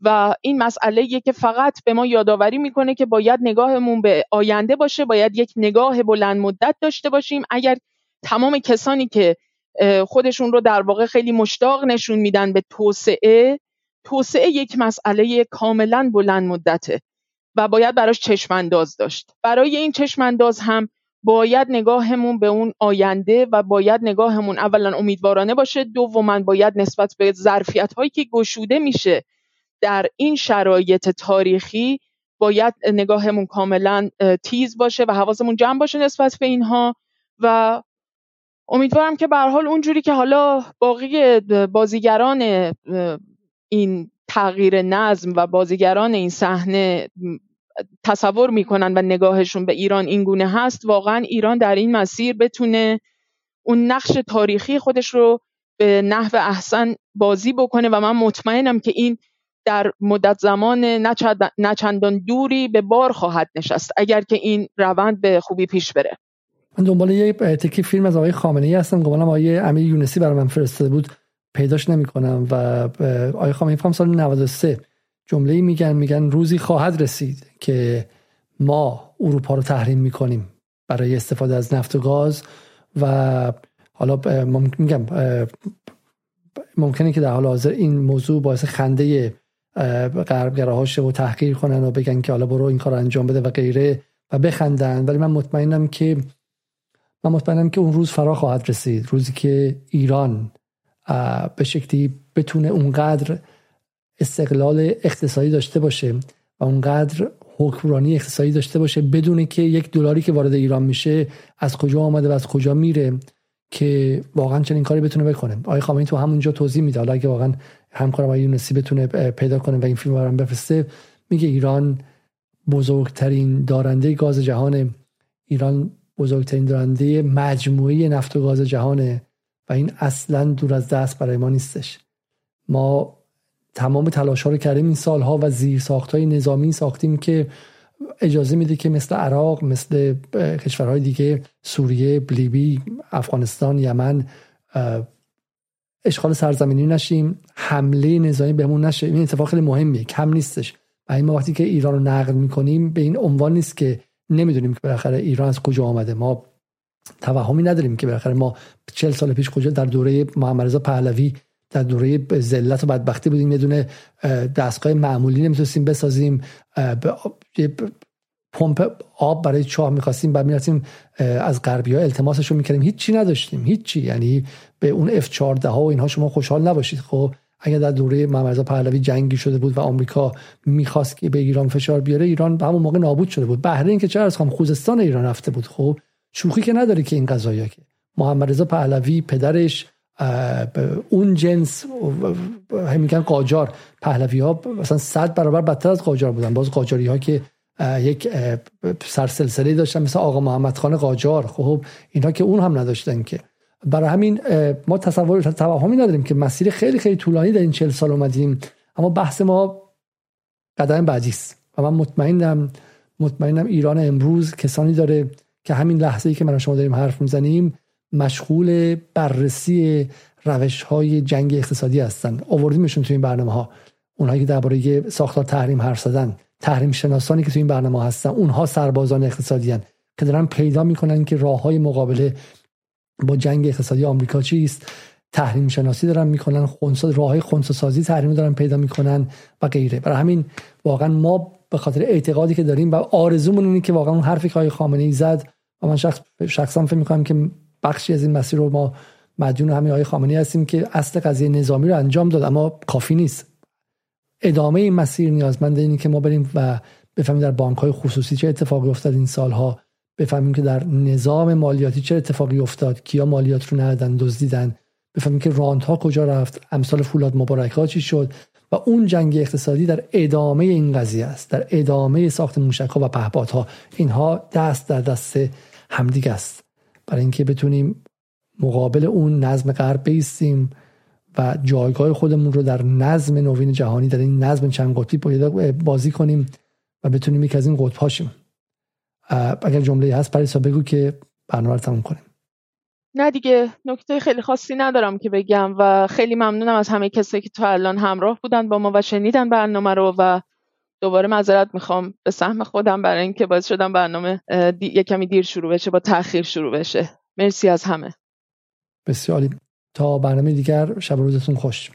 [SPEAKER 2] و این مسئله که فقط به ما یادآوری می‌کنه که باید نگاهمون به آینده باشه باید یک نگاه بلند مدت داشته باشیم. اگر تمام کسانی که خودشون رو در واقع خیلی مشتاق نشون میدن به توسعه توسعه یک مسئله کاملا بلند مدته و باید براش چشمانداز داشت. برای این چشمانداز هم باید نگاهمون به اون آینده و باید نگاهمون اولا امیدوارانه باشه. دوما باید نسبت به ظرفیت هایی که گشوده میشه در این شرایط تاریخی باید نگاهمون کاملا تیز باشه و حواسمون جمع باشه نسبت به اینها و امیدوارم که به حال اونجوری که حالا باقی بازیگران این تغییر نظم و بازیگران این صحنه تصور می‌کنن و نگاهشون به ایران این گونه هست واقعا ایران در این مسیر بتونه اون نقش تاریخی خودش رو به نحو احسن بازی بکنه و من مطمئنم که این در مدت زمان نچندان دوری به بار خواهد نشست اگر که این روند به خوبی پیش بره.
[SPEAKER 1] من دنبال یه تکی فیلم از آقای خامنه ای هستم. گمانم آقای امیر یونسی برای من فرستاده بود. پیداش نمی‌کنم و آقای خامنه ای سال 93 جمله ای میگن میگن روزی خواهد رسید که ما اروپا رو تحریم می‌کنیم برای استفاده از نفت و گاز و حالا میگم ممکنه که در حال حاضر این موضوع باعث خنده غربگراهاش و تحقیر کنن و بگن که حالا برو این کار انجام بده و غیره و بخندن. ولی من مطمئنم که من مطمئنم که اون روز فرا خواهد رسید. روزی که ایران به شکلی بتونه اونقدر استقلال اقتصادی داشته باشه و اونقدر حکمرانی اقتصادی داشته باشه بدونه که یک دلاری که وارد ایران میشه از کجا آمده و از کجا میره که واقعا چنین کاری بتونه بکنه. آقای خامنه‌ای تو همونجا توضیح میده. حالا اگه واقعا همکارم آقای یونسی بتونه پیدا کنه و این فیلم برام بفرسته. میگه ایران بزرگترین دارنده گاز جهان ایران بزرگترین دارنده مجموعه نفت و گاز جهانه و این اصلا دور از دست برای ما نیستش. ما تمام تلاش ها رو کردیم این سالها و زیر ساخت های نظامی ساختیم که اجازه میده که مثل عراق مثل کشورهای دیگه سوریه لیبی افغانستان یمن اشغال سرزمینی نشیم حمله نظامی بهمون نشه. این اتفاق خیلی مهمیه کم نیستش. و ما وقتی که ایران رو نقد می‌کنیم به این عنوان نیست که نمی‌دونیم که بالاخره ایران از کجا آمده. ما توهمی نداریم که بالاخره ما چل سال پیش کجا در دوره محمد پهلوی در دوره ذلت و بدبختی بودیم. یه دونه دستگاه معمولی نمی‌تونستیم بسازیم. پمپ آب برای چاه می‌خواستیم بعد می‌رفتیم از غربی ها التماسش رو می‌کردیم. هیچی نداشتیم هیچی. یعنی به اون F14 ها و اینها شما خوشحال نباشید. خب اگر در دوره محمد پهلوی جنگی شده بود و آمریکا می‌خواست که به ایران فشار بیاره ایران به همون موقع نابود شده بود. بحرین که چرا از خوزستان ایران رفته بود؟ خب شوخی که نداره که این قضايا که محمد رضا پهلوی پدرش اون جنس میگن قاجار. پهلوی ها مثلا صد برابر بدتر از قاجار بودن. باز قاجاری ها که یک سرسلسله داشتن مثل آقا محمد خان قاجار. خب اینا که اون هم نداشتن که. برای همین ما تصور توهمی نداریم که مسیر خیلی خیلی طولانی در این چل سال اومدیم. اما بحث ما قدم بعدی است و من مطمئنم مطمئنم ایران امروز کسانی داره که همین لحظه ای که من شما داریم حرف می‌زنیم مشغول بررسی روش های جنگ اقتصادی هستن. آوردیمشون تو این برنامه ها اونهایی که درباره ساختار تحریم حرف زدن. تحریم شناسانی که تو این برنامه هستن اونها سربازان اقتصادی هن. که دارن پیدا می‌کنن که راه های مقابله با جنگ اقتصادی آمریکا چیست تحریم شناسی دارن می‌کنن خونسا راه های خونسا سازی تحریم دارن پیدا می‌کنن و غیره برای همین واقعا ما به خاطر اعتقادی که داریم و آرزومون اینه که واقعا اون حرفی که آقای خامنه ای زد و من شخص شخصا فکر می‌کنم که بخشی از این مسیر رو ما مدیون همین آقای خامنه‌ای هستیم که اصل قضیه نظامی رو انجام داد اما کافی نیست ادامه این مسیر نیازمنده اینه که ما بریم و بفهمیم در بانک های خصوصی چه اتفاقی افتاد این سالها. بفهمیم که در نظام مالیاتی چه اتفاقی افتاد کیا مالیات رو ندادن دزدیدن. بفهمیم که راند ها کجا رفت امثال فولاد مبارک ها چی شد و اون جنگ اقتصادی در ادامه این قضیه است در ادامه ساخت موشک ها و پهپادها. اینها دست در دست همدیگه است. برای اینکه بتونیم مقابل اون نظم غرب بیستیم. و جایگاه خودمون رو در نظم نوین جهانی در این نظم چند قطبی بازی کنیم و بتونیم یک از این قطب هاشیم. اگر جمله هست پریسا بگو که برنامه رو تموم کنیم.
[SPEAKER 2] نه دیگه نکته خیلی خاصی ندارم که بگم و خیلی ممنونم از همه کسایی که تا الان همراه بودن با ما و شنیدن برنامه رو و دوباره معذرت می‌خوام به سهم خودم برای اینکه باعث شدم برنامه دی... کمی دیر شروع بشه با تاخیر شروع بشه. مرسی از همه.
[SPEAKER 1] بسیاری تا برنامه دیگر شب روزتون خوش.